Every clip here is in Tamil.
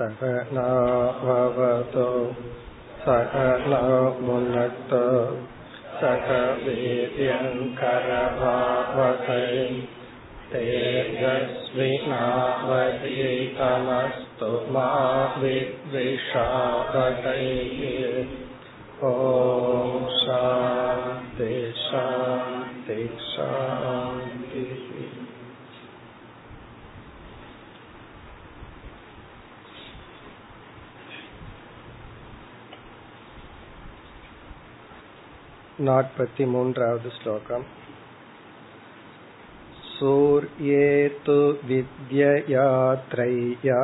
सकनाववतो सकनो मुनक्तो सक वीर्यङ्करभावकै तेजस्विनावधीतमस्तु मा विद्विषावकैः ॐ शान्ति शान्ति शान्तिः नाट्पति मून्रावद् श्लोकम् सूर्ये तु विद्यया त्रय्या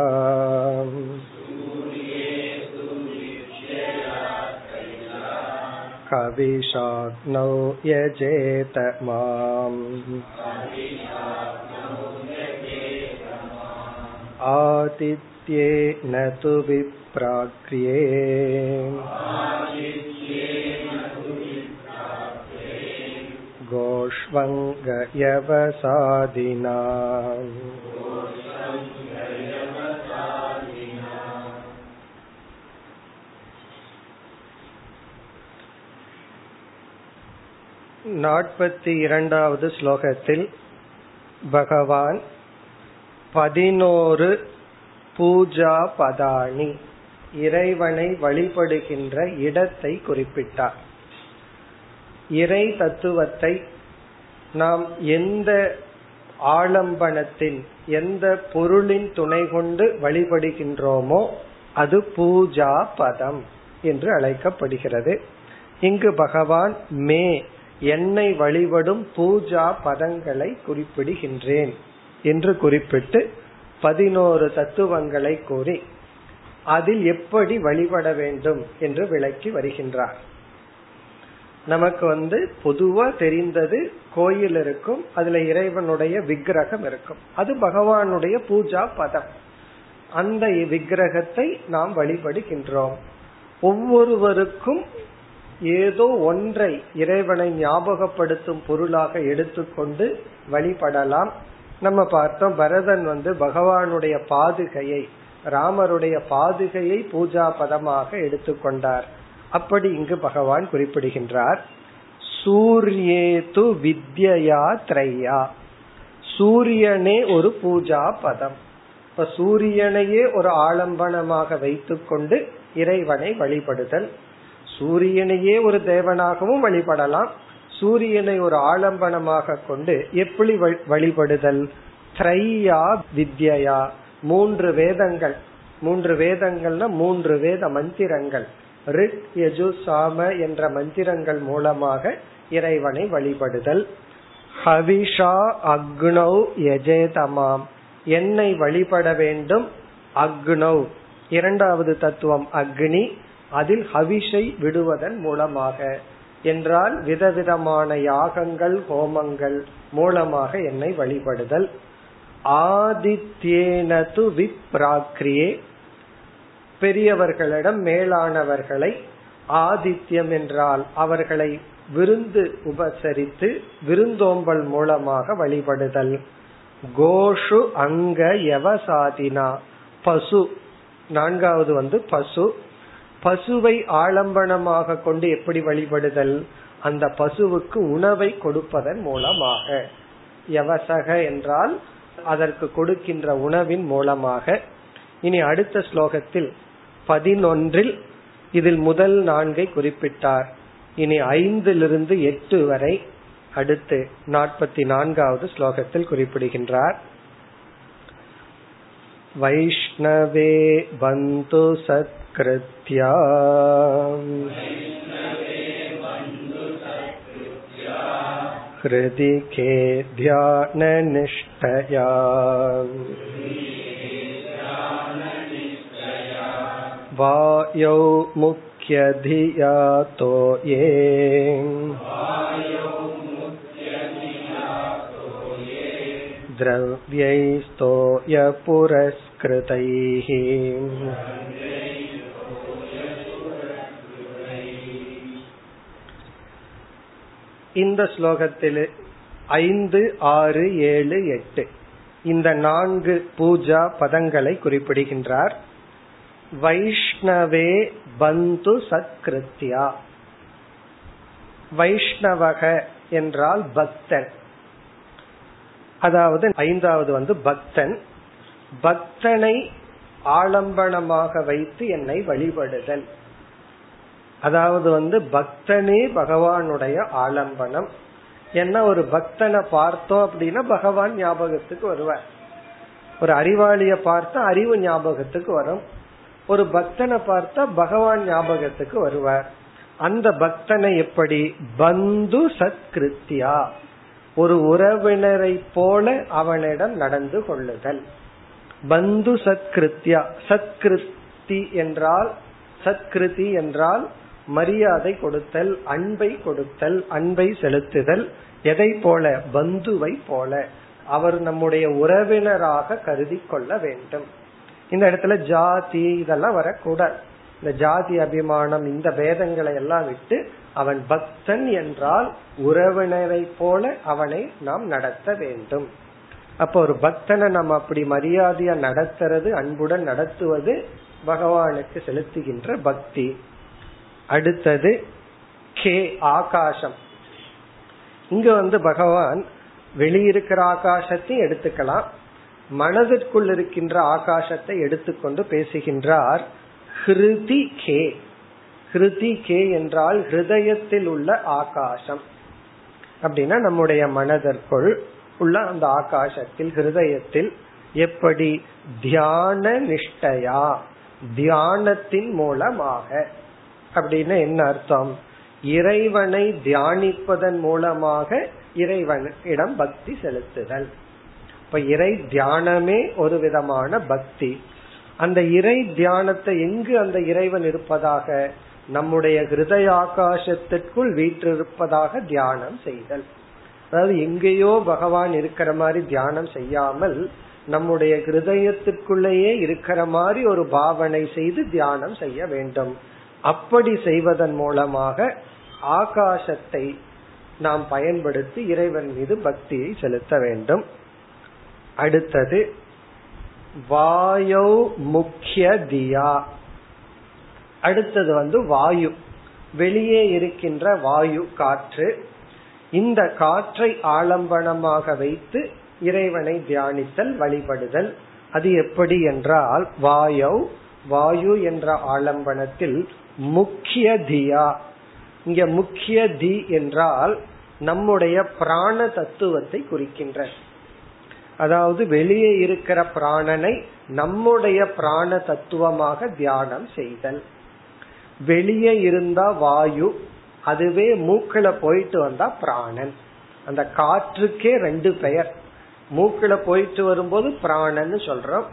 कविशाग्नौ यजेत माम् आदित्ये न तु विप्राग्र्ये गोष्वङ्गयवसादिना நாற்பத்தி இரண்டாவது ஸ்லோகத்தில் பகவான் பதினோரு பூஜா பதானி இறைவனை வழிபடுகின்ற இடத்தை குறிப்பிட்டார் இறை தத்துவத்தை நாம் எந்த ஆலம்பனத்தின் எந்த பொருளின் துணை கொண்டு வழிபடுகின்றோமோ அது பூஜா பதம் என்று அழைக்கப்படுகிறது. இங்கு பகவான் மே என்னை வழிபடும் பூஜா பதங்களை குறிப்பிடுகின்றேன் என்று குறிப்பிட்டு பதினோரு தத்துவங்களை கூறி அதில் எப்படி வழிபட வேண்டும் என்று விளக்கி வருகின்றார். நமக்கு வந்து பொதுவா தெரிந்தது கோயில் இருக்கும் அதுல இறைவனுடைய விக்கிரகம் இருக்கும். அது பகவானுடைய பூஜா பதம். அந்த விக்கிரகத்தை நாம் வழிபடுகின்றோம். ஒவ்வொருவருக்கும் ஏதோ ஒன்றை இறைவனை ஞாபகப்படுத்தும் பொருளாக எடுத்துக்கொண்டு வழிபடலாம். நம்ம பார்த்தோம் பரதன் வந்து பகவானுடைய பாதுகையை ராமருடைய பாதுகையை பூஜா பதமாக எடுத்துக்கொண்டார். அப்படி இங்கு பகவான் குறிப்பிடுகின்றார் சூரியேது வித்யா திரையா. சூரியனே ஒரு பூஜா பதம். இப்ப சூரியனையே ஒரு ஆலம்பனமாக வைத்துக்கொண்டு இறைவனை வழிபடுதல். சூரியனையே ஒரு தேவனாகவும் வழிபடலாம். சூரியனை ஒரு ஆலம்பனமாக கொண்டு எப்படி வழிபடுதல்? த்ரையா வித்யா மூன்று வேதங்கள். மூன்று வேதங்கள்னா மூன்று வேத மந்திரங்கள். ரிக் யஜு சாம என்ற மந்திரங்கள் மூலமாக இறைவனை வழிபடுதல். ஹவிஷா அக்னௌ யஜேதமாம். என்னை வழிபட வேண்டும் அக்னௌ. இரண்டாவது தத்துவம் அக்னி. அதில் ஹவிஷை விடுவதன் மூலமாக. என்றால் விதவிதமான யாகங்கள் ஹோமங்கள் மூலமாக என்னை வழிபடுதல். ஆதித்யேனது விப்ராக்ரியே. பெரியவர்களிடம் மேலானவர்களை ஆதித்யம் என்றால் அவர்களை விருந்து உபசரித்து விருந்தோம்பல் மூலமாக வழிபடுதல். கோஷு அங்க எவசாதினா பசு நான்காவது வந்து பசு. பசுவை ஆலம்பனமாக கொண்டு எப்படி வழிபடுதல்? அந்த பசுவுக்கு உணவை கொடுப்பதன் மூலமாக. எவசக என்றால் அதற்கு கொடுக்கின்ற உணவின் மூலமாக. இனி அடுத்த ஸ்லோகத்தில் பதினொன்றில் இதில் முதல் நான்கை குறிப்பிட்டார் இனி ஐந்திலிருந்து எட்டு வரை அடுத்து நாற்பத்தி நான்காவது ஸ்லோகத்தில் குறிப்பிடுகின்றார் வைஷ்ணவே பந்து சத்கிருத்யா हृदि के ध्याननिष्ठया वायौ मुख्यधिया तो ये द्रव्यैस्तोयपुरस्कृतैः இந்த ஸ்லோகத்தில் ஐந்து ஆறு ஏழு எட்டு இந்த நான்கு பூஜா பதங்களை குறிப்பிடுகின்றார் வைஷ்ணவே பந்து சத்கிருத்யா. வைஷ்ணவக என்றால் பக்தன். அதாவது ஐந்தாவது வந்து பக்தன். பக்தனை ஆலம்பனமாக வைத்து என்னை வழிபடுதல். அதாவது வந்து பக்தனே பகவானுடைய ஆலம்பனம். என்ன ஒரு பக்தனை பார்த்தோம் அப்படின்னா பகவான் ஞாபகத்துக்கு வருவார். ஒரு அறிவாளிய பார்த்தா அறிவு ஞாபகத்துக்கு வரும். ஒரு பக்தனை பார்த்தா பகவான் ஞாபகத்துக்கு வருவார். அந்த பக்தனை எப்படி? பந்து சத்கிருத்தியா. ஒரு உறவினரை போல அவனிடம் நடந்து கொள்ளுதல். பந்து சத்கிருத்தியா. சத்கிருத்தி என்றால் சத்கிருதி என்றால் மரியாதை கொடுத்தல் அன்பை கொடுத்தல் அன்பை செலுத்துதல் எதை போல? பந்துவை போல. அவர் நம்முடைய உறவினராக கருதி கொள்ள வேண்டும். இந்த இடத்துல ஜாதி இதெல்லாம் வரக்கூடாது. இந்த ஜாதி அபிமானம் இந்த பேதங்களை எல்லாம் விட்டு அவன் பக்தன் என்றால் உறவினரை போல அவனை நாம் நடத்த வேண்டும். அப்ப ஒரு பக்தனை நம்ம அப்படி மரியாதையா நடத்துறது அன்புடன் நடத்துவது பகவானுக்கு செலுத்துகின்ற பக்தி. அடுத்தது கே ஆகாசம். இங்க வந்து பகவான் வெளியிருக்கிற ஆகாசத்தையும் எடுத்துக்கலாம். மனதிற்குள் இருக்கின்ற ஆகாசத்தை எடுத்துக்கொண்டு பேசுகின்றார் ஹிருதி கே. ஹிருதி கே என்றால் ஹிருதயத்தில் உள்ள ஆகாசம். அப்படின்னா நம்முடைய மனதிற்குள் உள்ள அந்த ஆகாசத்தில் ஹிருதயத்தில் எப்படி? தியான நிஷ்டையா? தியானத்தின் மூலமாக. அப்படின்னு என்ன அர்த்தம்? இறைவனை தியானிப்பதன் மூலமாக இறைவனிடம் பக்தி செலுத்துதல். இப்ப இறை தியானமே ஒரு விதமான பக்தி. அந்த இறை தியானத்தை எங்கு அந்த இறைவன் இருப்பதாக நம்முடைய ஹிருதய ஆகாசத்திற்குள் வீற்றிருப்பதாக தியானம் செய்தல். அதாவது எங்கேயோ பகவான் இருக்கிற மாதிரி தியானம் செய்யாமல் நம்முடைய ஹிருதயத்திற்குள்ளேயே இருக்கிற மாதிரி ஒரு பாவனை செய்து தியானம் செய்ய வேண்டும். அப்படி செய்வதன் மூலமாக ஆகாசத்தை நாம் பயன்படுத்தி இறைவன் மீது பக்தியை செலுத்த வேண்டும். அடுத்தது வாயோ முக்கிய தியா. அடுத்தது வந்து வாயு. வெளியே இருக்கின்ற வாயு காற்று இந்த காற்றை ஆலம்பனமாக வைத்து இறைவனை தியானித்தல் வழிபடுதல். அது எப்படி என்றால் வாயு வாயு என்ற ஆலம்பனத்தில் முக்கிய தியா. இங்க முக்கிய தி என்றால் நம்முடைய பிராண தத்துவத்தை குறிக்கின்ற அதாவது வெளியே இருக்கிற பிராணனை நம்முடைய பிராண தத்துவமாக தியானம் செய்தல். வெளியே இருந்தா வாயு அதுவே மூக்கில போயிட்டு வந்தா பிராணன். அந்த காற்றுக்கே ரெண்டு பெயர். மூக்கில போயிட்டு வரும்போது பிராணன்னு சொல்றோம்.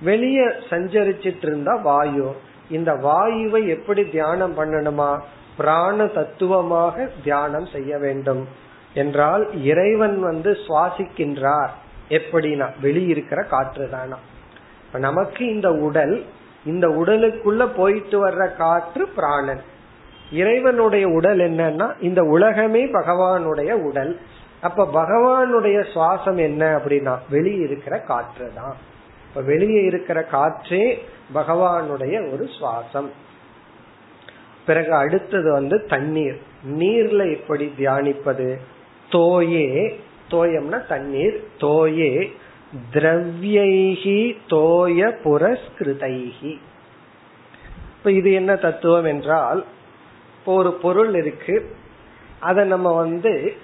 வெளியே சஞ்சரிச்சிட்டு இருந்தா வாயு. இந்த வாயுவை எப்படி தியானம் பண்ணணுமா? பிராண தத்துவமாக தியானம் செய்ய வேண்டும். என்றால் இறைவன் வந்து சுவாசிக்கின்றார். எப்படின்னா வெளியிருக்கிற காற்று தானா? நமக்கு இந்த உடல் இந்த உடலுக்குள்ள போயிட்டு வர்ற காற்று பிராணன். இறைவனுடைய உடல் என்னன்னா இந்த உலகமே பகவானுடைய உடல். அப்ப பகவானுடைய சுவாசம் என்ன அப்படின்னா வெளியே இருக்கிற காற்று தான். இப்ப வெளியே இருக்கிற காற்றே பகவானுடைய ஒரு சுவாசம். பிறகு அடுத்தது வந்து தண்ணீர். நீர்ல எப்படி தியானிப்பது? தோயே தோயம்னா தண்ணீர். தோயே திரவியைகி தோய புரஸ்கிருதைகி இப்ப இது என்ன தத்துவம் என்றால் இப்போ ஒரு பொருள் இருக்கு. அதை நம்ம வந்து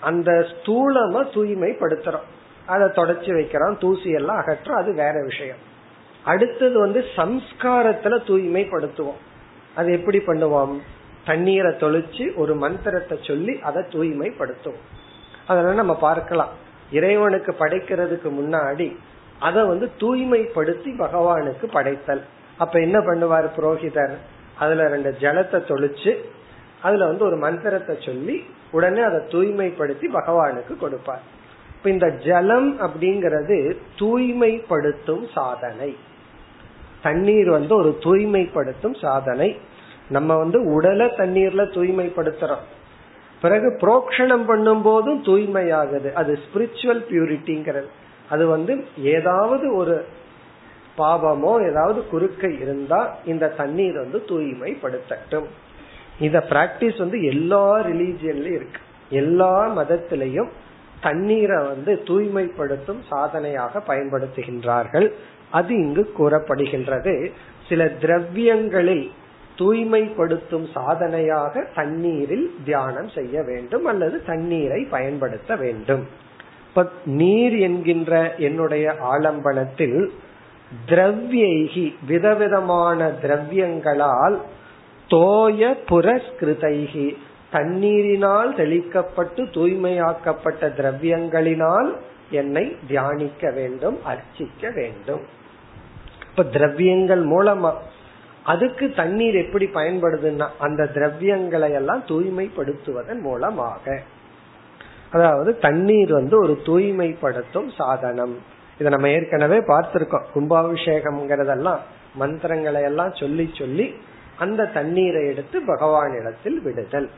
அந்த ஸ்தூலமா தூய்மைப்படுத்துறோம். அதை தொடச்சி வைக்கிறோம் தூசி எல்லாம் அகற்றோம் அது வேற விஷயம். அடுத்தது வந்து சம்ஸ்காரத்துல தூய்மைப்படுத்துவோம். அது எப்படி பண்ணுவோம்? தண்ணீரை தொளிச்சு ஒரு மந்திரத்தை சொல்லி அதை தூய்மைப்படுத்துவோம். அதனால நம்ம பார்க்கலாம். இறைவனுக்கு படைக்கிறதுக்கு முன்னாடி அதை வந்து தூய்மைப்படுத்தி பகவானுக்கு படைத்தல். அப்ப என்ன பண்ணுவார் புரோகிதர்? அதுல ரெண்டு ஜலத்தை தொளிச்சு அதுல வந்து ஒரு மந்திரத்தை சொல்லி உடனே அதை தூய்மைப்படுத்தி பகவானுக்கு கொடுப்பார். இப்ப இந்த ஜலம் அப்படிங்கிறது தூய்மைப்படுத்தும் சாதனை. தண்ணீர் வந்து ஒரு தூய்மைப்படுத்தும் சாதனை. நம்ம வந்து உடலை தண்ணீர்ல தூய்மைப்படுத்துறோம். பிறகு புரோக்ஷணம் பண்ணும் போதும் தூய்மையாகுது. அது ஸ்பிரிச்சுவல் பியூரிட்டிங்கிறது அது வந்து ஏதாவது ஒரு பாவமோ ஏதாவது குறுக்க இருந்தா இந்த தண்ணீர் வந்து தூய்மைப்படுத்தட்டும். இந்த பிராக்டிஸ் வந்து எல்லா ரிலீஜியன்லயும் இருக்கு. எல்லா மதத்திலையும் தண்ணீரை வந்து தூய்மைப்படுத்தும் சாதனையாக பயன்படுத்துகின்றார்கள். அது இங்கு கூறப்படுகின்றது. சில திரவியங்களில் தூய்மைப்படுத்தும் சாதனையாக தண்ணீரில் தியானம் செய்ய வேண்டும் அல்லது தண்ணீரை பயன்படுத்த வேண்டும். இப்ப நீர் என்கின்ற என்னுடைய ஆலம்பனத்தில் திரவியைகி விதவிதமான திரவியங்களால் தோய புரஸ்கிருதைகி தண்ணீரினால் தெளிக்கப்பட்டு தூய்மையாக்கப்பட்ட திரவியங்களினால் என்னை தியானிக்க வேண்டும் அர்ச்சிக்க வேண்டும். இப்ப திரவியங்கள் மூலமா அதுக்கு தண்ணீர் எப்படி பயன்படுதுன்னா அந்த திரவியங்களை எல்லாம் தூய்மைப்படுத்துவதன் மூலமாக. அதாவது தண்ணீர் வந்து ஒரு தூய்மைப்படுத்தும் சாதனம். இதை நம்ம ஏற்கனவே பார்த்திருக்கோம். கும்பாபிஷேகம்ங்கிறதெல்லாம் மந்திரங்களை எல்லாம் சொல்லி சொல்லி அந்த தண்ணீரை எடுத்து பகவானிடத்தில் விடுதல்.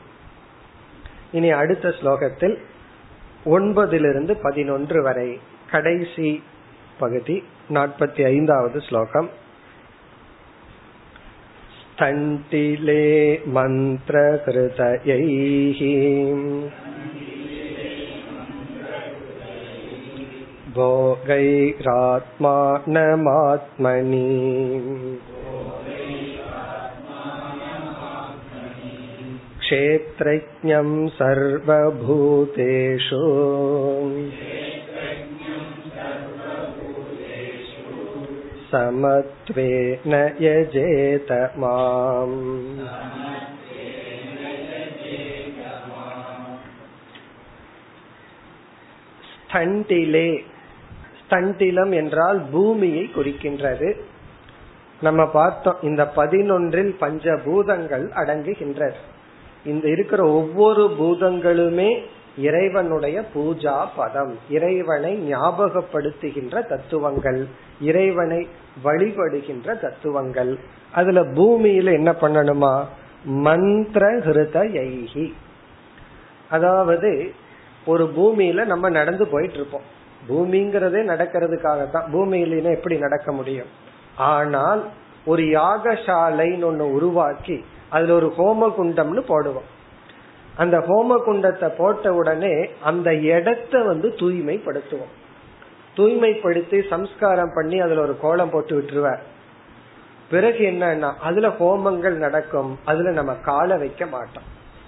இனி அடுத்த ஸ்லோகத்தில் ஒன்பதிலிருந்து பதினொன்று வரை கடைசி பகுதி நாற்பத்தி ஐந்தாவது ஸ்லோகம். स्तण्टिले मन्त्रकृतयैः भोगैरात्मानमात्मनि क्षेत्रज्ञं सर्वभूतेषु समत्वेन यजेत माम् ஸ்தண்டிலே ஸ்தண்டிலம் என்றால் பூமியை குறிக்கின்றது நம்ம பார்த்தோம் இந்த பதினொன்றில் பஞ்சபூதங்கள் அடங்குகின்றது இந்த இருக்கிற ஒவ்வொரு பூதங்களுமே இறைவனுடைய பூஜா பதம் இறைவனை ஞாபகப்படுத்துகின்ற தத்துவங்கள் இறைவனை வழிபடுகின்ற தத்துவங்கள். அதுல பூமியில என்ன பண்ணணுமா? மந்திர ஹிருதயி அதாவது ஒரு பூமியில நம்ம நடந்து போயிட்டு இருப்போம் பூமிங்கிறதே நடக்கிறதுக்காக தான் பூமியில எப்படி நடக்க முடியும்? ஆனால் ஒரு யாகசாலைன்னு ஒன்னு உருவாக்கி அதுல ஒரு ஹோம குண்டம்னு போடுவோம். அந்த ஹோம குண்டத்தை போட்ட உடனே அந்த இடத்த வந்து தூய்மைப்படுத்துவோம். தூய்மைப்படுத்தி சம்ஸ்காரம் பண்ணி அதுல ஒரு கோலம் போட்டு விட்டுருவார். பிறகு என்னன்னா அதுல ஹோமங்கள் நடக்கும். அதுல நம்ம காலை வைக்க மாட்டோம்.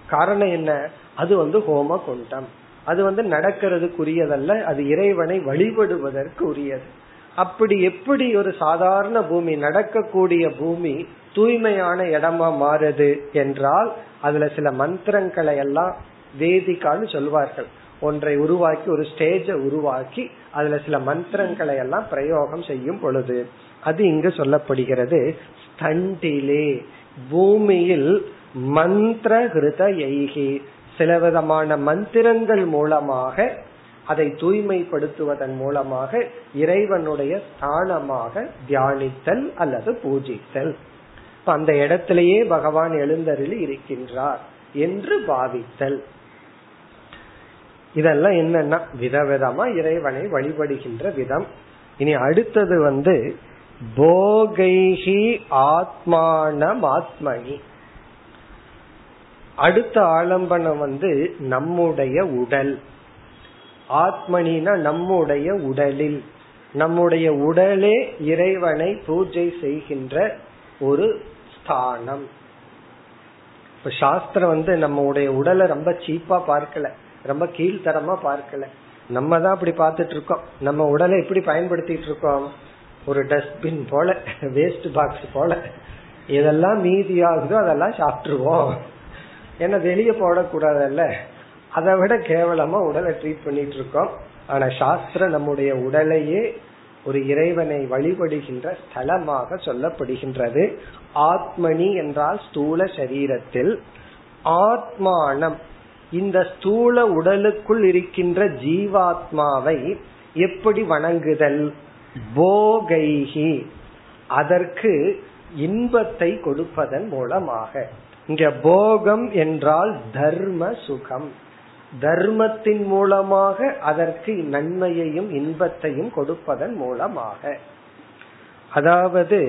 காரணம் என்ன? அது வந்து ஹோம குண்டம் அது வந்து நடக்கிறதுக்குரியதல்ல. அது இறைவனை வழிபடுவதற்கு உரியது அப்படி எப்படி ஒரு சாதாரண பூமி நடக்கக்கூடிய பூமி தூய்மையான இடமா மாறுது என்றால் அதுல சில மந்திரங்களை எல்லாம் வேதிக்கான்னு சொல்வார்கள். ஒன்றை உருவாக்கி ஒரு ஸ்டேஜ உருவாக்கி அதுல சில மந்திரங்களை எல்லாம் பிரயோகம் செய்யும் பொழுது அது இங்கு சொல்லப்படுகிறது ஸ்தண்டிலே பூமியில் மந்திர கிருத எய்கி சில விதமான மந்திரங்கள் மூலமாக அதை தூய்மைப்படுத்துவதன் மூலமாக இறைவனுடைய ஸ்தானமாக தியானித்தல் அல்லது பூஜித்தல். அந்த இடத்திலேயே பகவான் எழுந்தருளி இருக்கின்றார் என்று பாவித்தல். இதெல்லாம் என்னன்னா விதவிதமா இறைவனை வழிபடுகின்ற விதம். இனி அடுத்தது வந்து போகைஹி ஆத்மானம் ஆத்மனி அடுத்த ஆலம்பனம் வந்து நம்முடைய உடல். ஆத்மனினா நம்முடைய உடலில். நம்முடைய உடலே இறைவனை பூஜை செய்கின்ற ஒரு ஸ்தானம். இப்ப சாஸ்திரம் வந்து நம்மளுடைய உடலை ரொம்ப சீப்பா பார்க்கல. ரொம்ப கீழ்த்தரமா பார்க்கல. நம்ம தான் அப்படி பார்த்துட்டு இருக்கோம். நம்ம உடலை எப்படி பயன்படுத்திட்டு இருக்கோம்? ஒரு டஸ்ட்பின் போல வேஸ்ட் பாக்ஸ் போல. எதெல்லாம் மீதி ஆகுதோ அதெல்லாம் சாப்பிட்டுருவோம். ஏன்னா வெளியே போடக்கூடாதல்ல? அதை விட கேவலமா உடலை ட்ரீட் பண்ணிட்டு இருக்கோம். ஆனா சாஸ்திரம் நம்முடைய உடலையே ஒரு இறைவனை வழிபடுகின்ற ஸ்தலமாக சொல்லப்படுகின்றது. ஆத்மனி என்றால் ஸ்தூல சரீரத்தில். ஆத்மானம் இந்த ஸ்தூல உடலுக்குள் இருக்கின்ற ஜீவாத்மாவை எப்படி வணங்குதல்? போகைகி அதற்கு இன்பத்தை கொடுப்பதன் மூலமாக. இங்க போகம் என்றால் தர்ம சுகம். தர்மத்தின் மூலமாக அதற்கு நன்மையையும் இன்பத்தையும் கொடுப்பதன் மூலமாக. அதாவது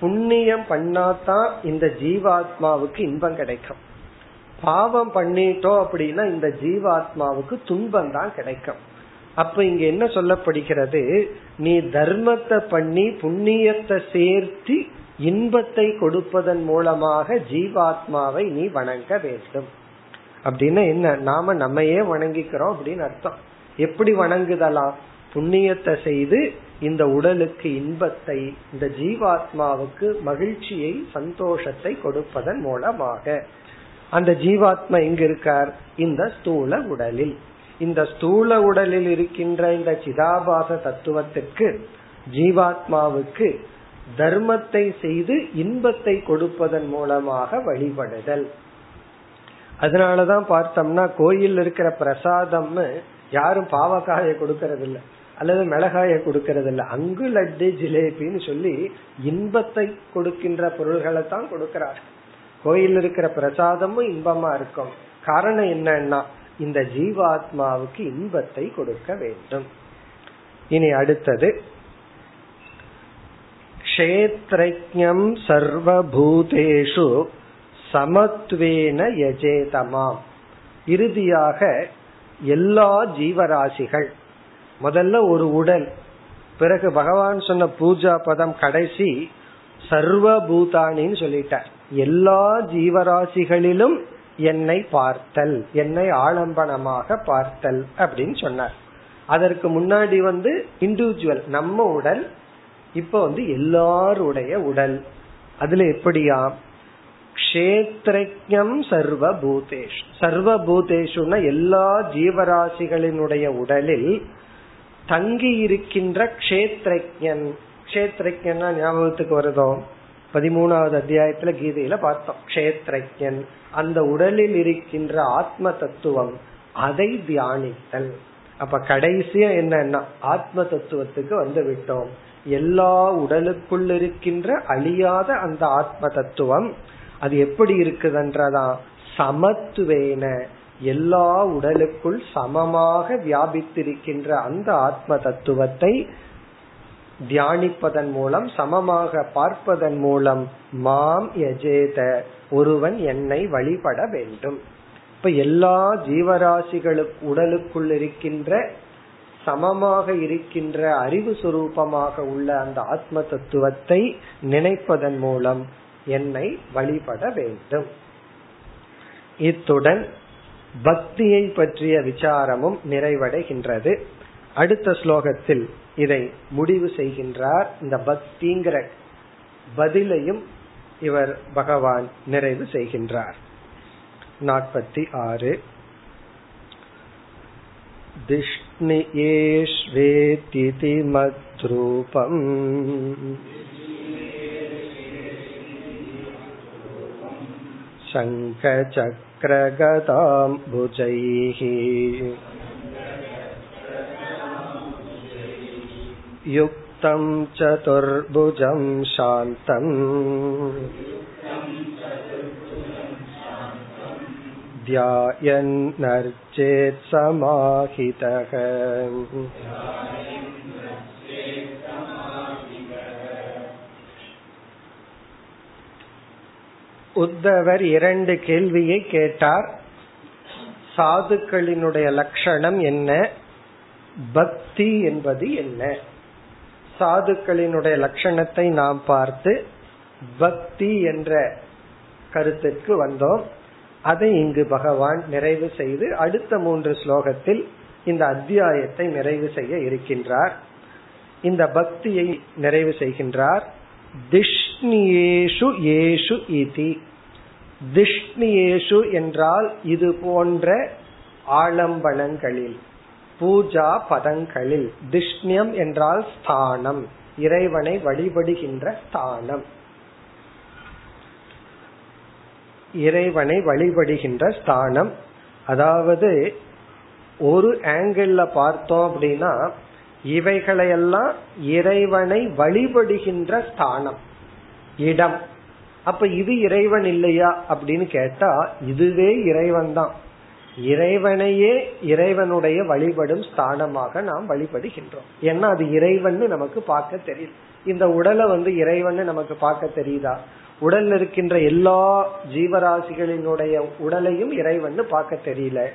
புண்ணியம் பண்ணாதான் இந்த ஜீவாத்மாவுக்கு இன்பம் கிடைக்கும். பாவம் பண்ணிட்டோம் அப்படின்னா இந்த ஜீவாத்மாவுக்கு துன்பம் தான் கிடைக்கும். அப்ப இங்க என்ன சொல்லப்படுகிறது? நீ தர்மத்தை பண்ணி புண்ணியத்தை சேர்த்து இன்பத்தை கொடுப்பதன் மூலமாக ஜீவாத்மாவை நீ வணங்க வேண்டும். அப்படின்னா என்ன? நாம நம்மையே வணங்கிக்கிறோம் அப்படின்னு அர்த்தம். எப்படி வணங்குதலாம் புண்ணியத்தை செய்து இந்த உடலுக்கு இன்பத்தை இந்த ஜீவாத்மாவுக்கு மகிழ்ச்சியை சந்தோஷத்தை கொடுப்பதன் மூலமாக. அந்த ஜீவாத்மா எங்க இருக்கார்? இந்த ஸ்தூல உடலில். இந்த ஸ்தூல உடலில் இருக்கின்ற இந்த சிதாபாச தத்துவத்துக்கு ஜீவாத்மாவுக்கு தர்மத்தை செய்து இன்பத்தை கொடுப்பதன் மூலமாக வழிபடுதல். அதனாலதான் பார்த்தோம்னா கோயில் இருக்கிற பிரசாதம் யாரும் பாவக்காயை கொடுக்கறது இல்ல அல்லது மிளகாய கொடுக்கறது இல்ல அங்கு லட்டு ஜிலேபின்னு சொல்லி இன்பத்தை கொடுக்கின்ற பொருள்களை தான் கொடுக்கிறார் கோயில் இருக்கிற பிரசாதமும் இன்பமா இருக்கும். காரணம் என்னன்னா இந்த ஜீவாத்மாவுக்கு இன்பத்தை கொடுக்க வேண்டும். இனி அடுத்தது கஷேத்ரஜம் சர்வபூதேஷு சமத்வேன யஜேதமாம். இறுதியாக எல்லா ஜீவராசிகள் முதல்ல ஒரு உடல் பிறகு பகவான் சொன்ன பூஜா பதம் கடைசி சர்வபூதானின்னு சொல்லிட்டார். எல்லா ஜீவராசிகளிலும் என்னை பார்த்தல் என்னை ஆலம்பனமாக பார்த்தல் அப்படின்னு சொன்னார். அதற்கு முன்னாடி வந்து இண்டிவிஜுவல் நம்ம உடல் இப்ப வந்து எல்லாருடைய உடல். அதுல எப்படியா கஷேத்ரஜம் சர்வபூதேஷ். பூதேஷ் எல்லா ஜீவராசிகளினுடைய உடலில் தங்கி இருக்கின்ற கஷேத்ரஜன் கஷேத்ரஜன்னா ஞாபகத்துக்கு வருதோ? பதிமூணாவது அத்தியாயத்துல கீதையில பார்த்தோம். கஷேத்ரஜன் அந்த உடலில் இருக்கின்ற ஆத்ம தத்துவம் அதை தியானித்தல். அப்ப கடைசியா என்னன்னா ஆத்ம தத்துவத்துக்கு வந்து விட்டோம். எல்லா உடலுக்குள் இருக்கின்ற அழியாத அந்த ஆத்ம தத்துவம் அது எப்படி இருக்குதுன்றதா? சமத்துவேன. எல்லா உடலுக்குள் சமமாக வியாபித்திருக்கின்ற அந்த ஆத்ம தத்துவத்தை தியானிப்பதன் மூலம் சமமாக பார்ப்பதன் மூலம் மாம் எஜேத ஒருவன் என்னை வழிபட வேண்டும். இப்ப எல்லா ஜீவராசிகளுக்கு உடலுக்குள் இருக்கின்ற சமமாக இருக்கின்ற அறிவு சுரூபமாக உள்ள அந்த ஆத்ம தத்துவத்தை நினைப்பதன் மூலம் என்னை வழிபட வேண்டும். இத்துடன் பக்தியை பற்றிய விசாரமும் நிறைவடைகின்றது. அடுத்த ஸ்லோகத்தில் இதை முடிவு செய்கின்றார். இந்த பக்திங்கிற பதிலையும் இவர் பகவான் நிறைவு செய்கின்றார். நாற்பத்தி ஆறு. திஷ்ணியேஷ்வேதி மத்ரூபம் शङ्खचक्रगदाम्बुजैः युक्तं चतुर्भुजं शान्तम् ध्यायन्नर्चेत् समाहितः உத்தவர் இரண்டு கேள்வியை கேட்டார். சாதுக்களினுடைய லட்சணம் என்ன? பக்தி என்பது என்ன? சாதுக்களினுடைய லட்சணத்தை நாம் பார்த்து பக்தி என்ற கருத்துக்கு வந்தோம். அதை இங்கு பகவான் நிறைவு செய்து அடுத்த மூன்று ஸ்லோகத்தில் இந்த அத்தியாயத்தை நிறைவு செய்ய இருக்கின்றார். இந்த பக்தியை நிறைவு செய்கின்றார். திஷ்ணியேஷு ஏஷு இதி. திஷ்ணியேஷு என்றால் இது போன்ற ஆலம்பனங்களில் பூஜா பதங்களில். திஷ்ணியம் என்றால் ஸ்தானம் இறைவனை வழிபடுகின்ற ஸ்தானம். இறைவனை வழிபடுகின்ற ஸ்தானம். அதாவது ஒரு ஆங்கிள் பார்த்தோம் அப்படின்னா இவைகளையெல்லாம் இறைவனை வழிபடுகின்ற ஸ்தானம் இடம். அப்ப இது இறைவன் இல்லையா அப்படின்னு கேட்டா இதுவே இறைவன் தான் இறைவனையே இறைவனுடைய வழிபடும் ஸ்தானமாக நாம் வழிபடுகின்றோம். ஏன்னா அது இறைவன் நமக்கு பார்க்க தெரியும். இந்த உடலை வந்து இறைவன் நமக்கு பார்க்க தெரியுதா? உடல்ல இருக்கின்ற எல்லா ஜீவராசிகளினுடைய உடலையும் இறைவன் பார்க்க தெரியல.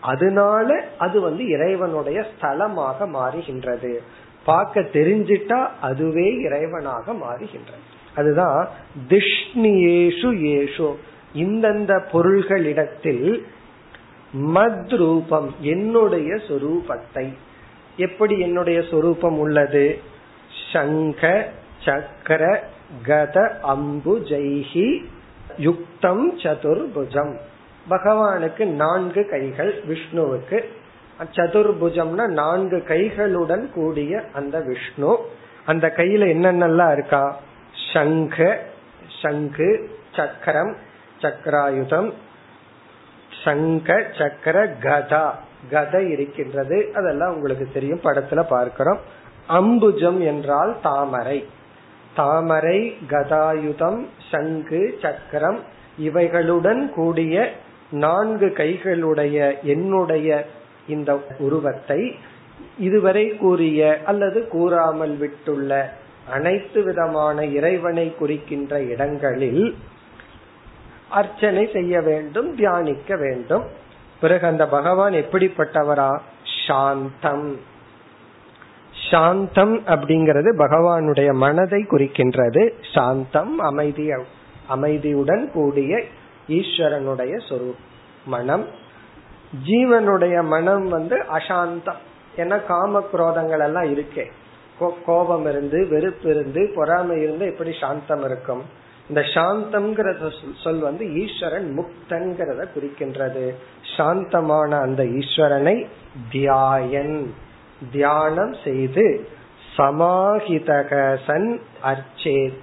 அதனால அது வந்து இறைவனுடைய ஸ்தலமாக மாறுகின்றது. பார்க்க தெரிஞ்சிட்டா அதுவே இறைவனாக மாறுகின்றது. அதுதான் திஷ்ணியேஷு ஏஷு. இந்தந்த பொருள்களிடத்தில் மத்ரூபம் என்னுடைய சொரூபத்தை. எப்படி என்னுடைய சொரூபம் உள்ளது? சங்க சக்கர கத அம்பு ஜெய்ஹி யுக்தம் சதுர்புஜம். பகவானுக்கு நான்கு கைகள் விஷ்ணுவுக்கு. சதுர்புஜம்னா நான்கு கைகளுடன் கூடிய அந்த விஷ்ணு. அந்த கையில என்னென்னலாம் இருக்கா? சங்க சங்கு சக்கரம் சக்கராயுதம் சங்க சக்கர கதா. கதை இருக்கின்றது. அதெல்லாம் உங்களுக்கு தெரியும். படத்துல பார்க்கிறோம். அம்புஜம் என்றால் தாமரை. தாமரை கதாயுதம் சங்கு சக்கரம் இவைகளுடன் கூடிய நான்கு கைகளுடைய என்னுடைய இந்த உருவத்தை இதுவரை கூறிய அல்லது கூறாமல் விட்டுள்ள அனைத்து விதமான இறைவனை குறிக்கின்ற இடங்களில் அர்ச்சனை செய்ய வேண்டும் தியானிக்க வேண்டும். பிறகு அந்த பகவான் எப்படிப்பட்டவரா? சாந்தம். சாந்தம் அப்படிங்கிறது பகவானுடைய மனதை குறிக்கின்றது. சாந்தம் அமைதி அமைதியுடன் கூடிய ஈஸ்வரனுடைய சொரூப் மனம். ஜீவனுடைய மனம் வந்து அசாந்தம். ஏன்னா காம குரோதங்கள் எல்லாம் இருக்கே. கோபம் இருந்து வெறுப்பு இருந்து பொறாமை இருந்து எப்படி சாந்தம் இருக்கும்? இந்த சாந்தம்ங்கிறத சொல் வந்து ஈஸ்வரன் முக்தங்கிறத குறிக்கின்றது. சாந்தமான அந்த ஈஸ்வரனை தியாயன் தியானம் செய்து சமாஹிதக சன் அர்ச்சேத்.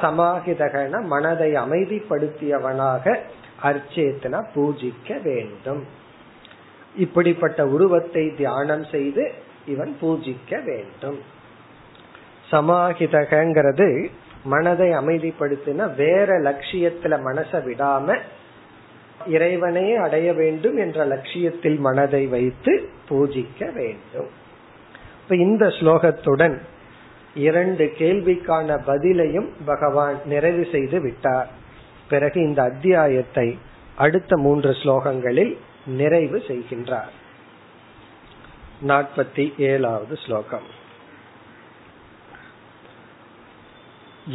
சமாஹிதகன மனதை அமைதிப்படுத்தியவனாக அர்ச்சேத்தன பூஜிக்க வேண்டும். இப்படிப்பட்ட உருவத்தை தியானம் செய்து இவன் பூஜிக்க வேண்டும். சமாஹிதகங்கிறது மனதை அமைதிப்படுத்தின வேற லட்சியத்துல மனசை விடாம இறைவனையே அடைய வேண்டும் என்ற லட்சியத்தில் மனதை வைத்து பூஜிக்க வேண்டும். இப்ப இந்த ஸ்லோகத்துடன் இரண்டு கேள்விக்கான பதிலையும் பகவான் நிறைவு செய்து விட்டார். பிறகு இந்த அத்தியாயத்தை அடுத்த மூன்று ஸ்லோகங்களில் நிறைவு செய்கின்றார். நாற்பத்தி ஏழாவது ஸ்லோகம்.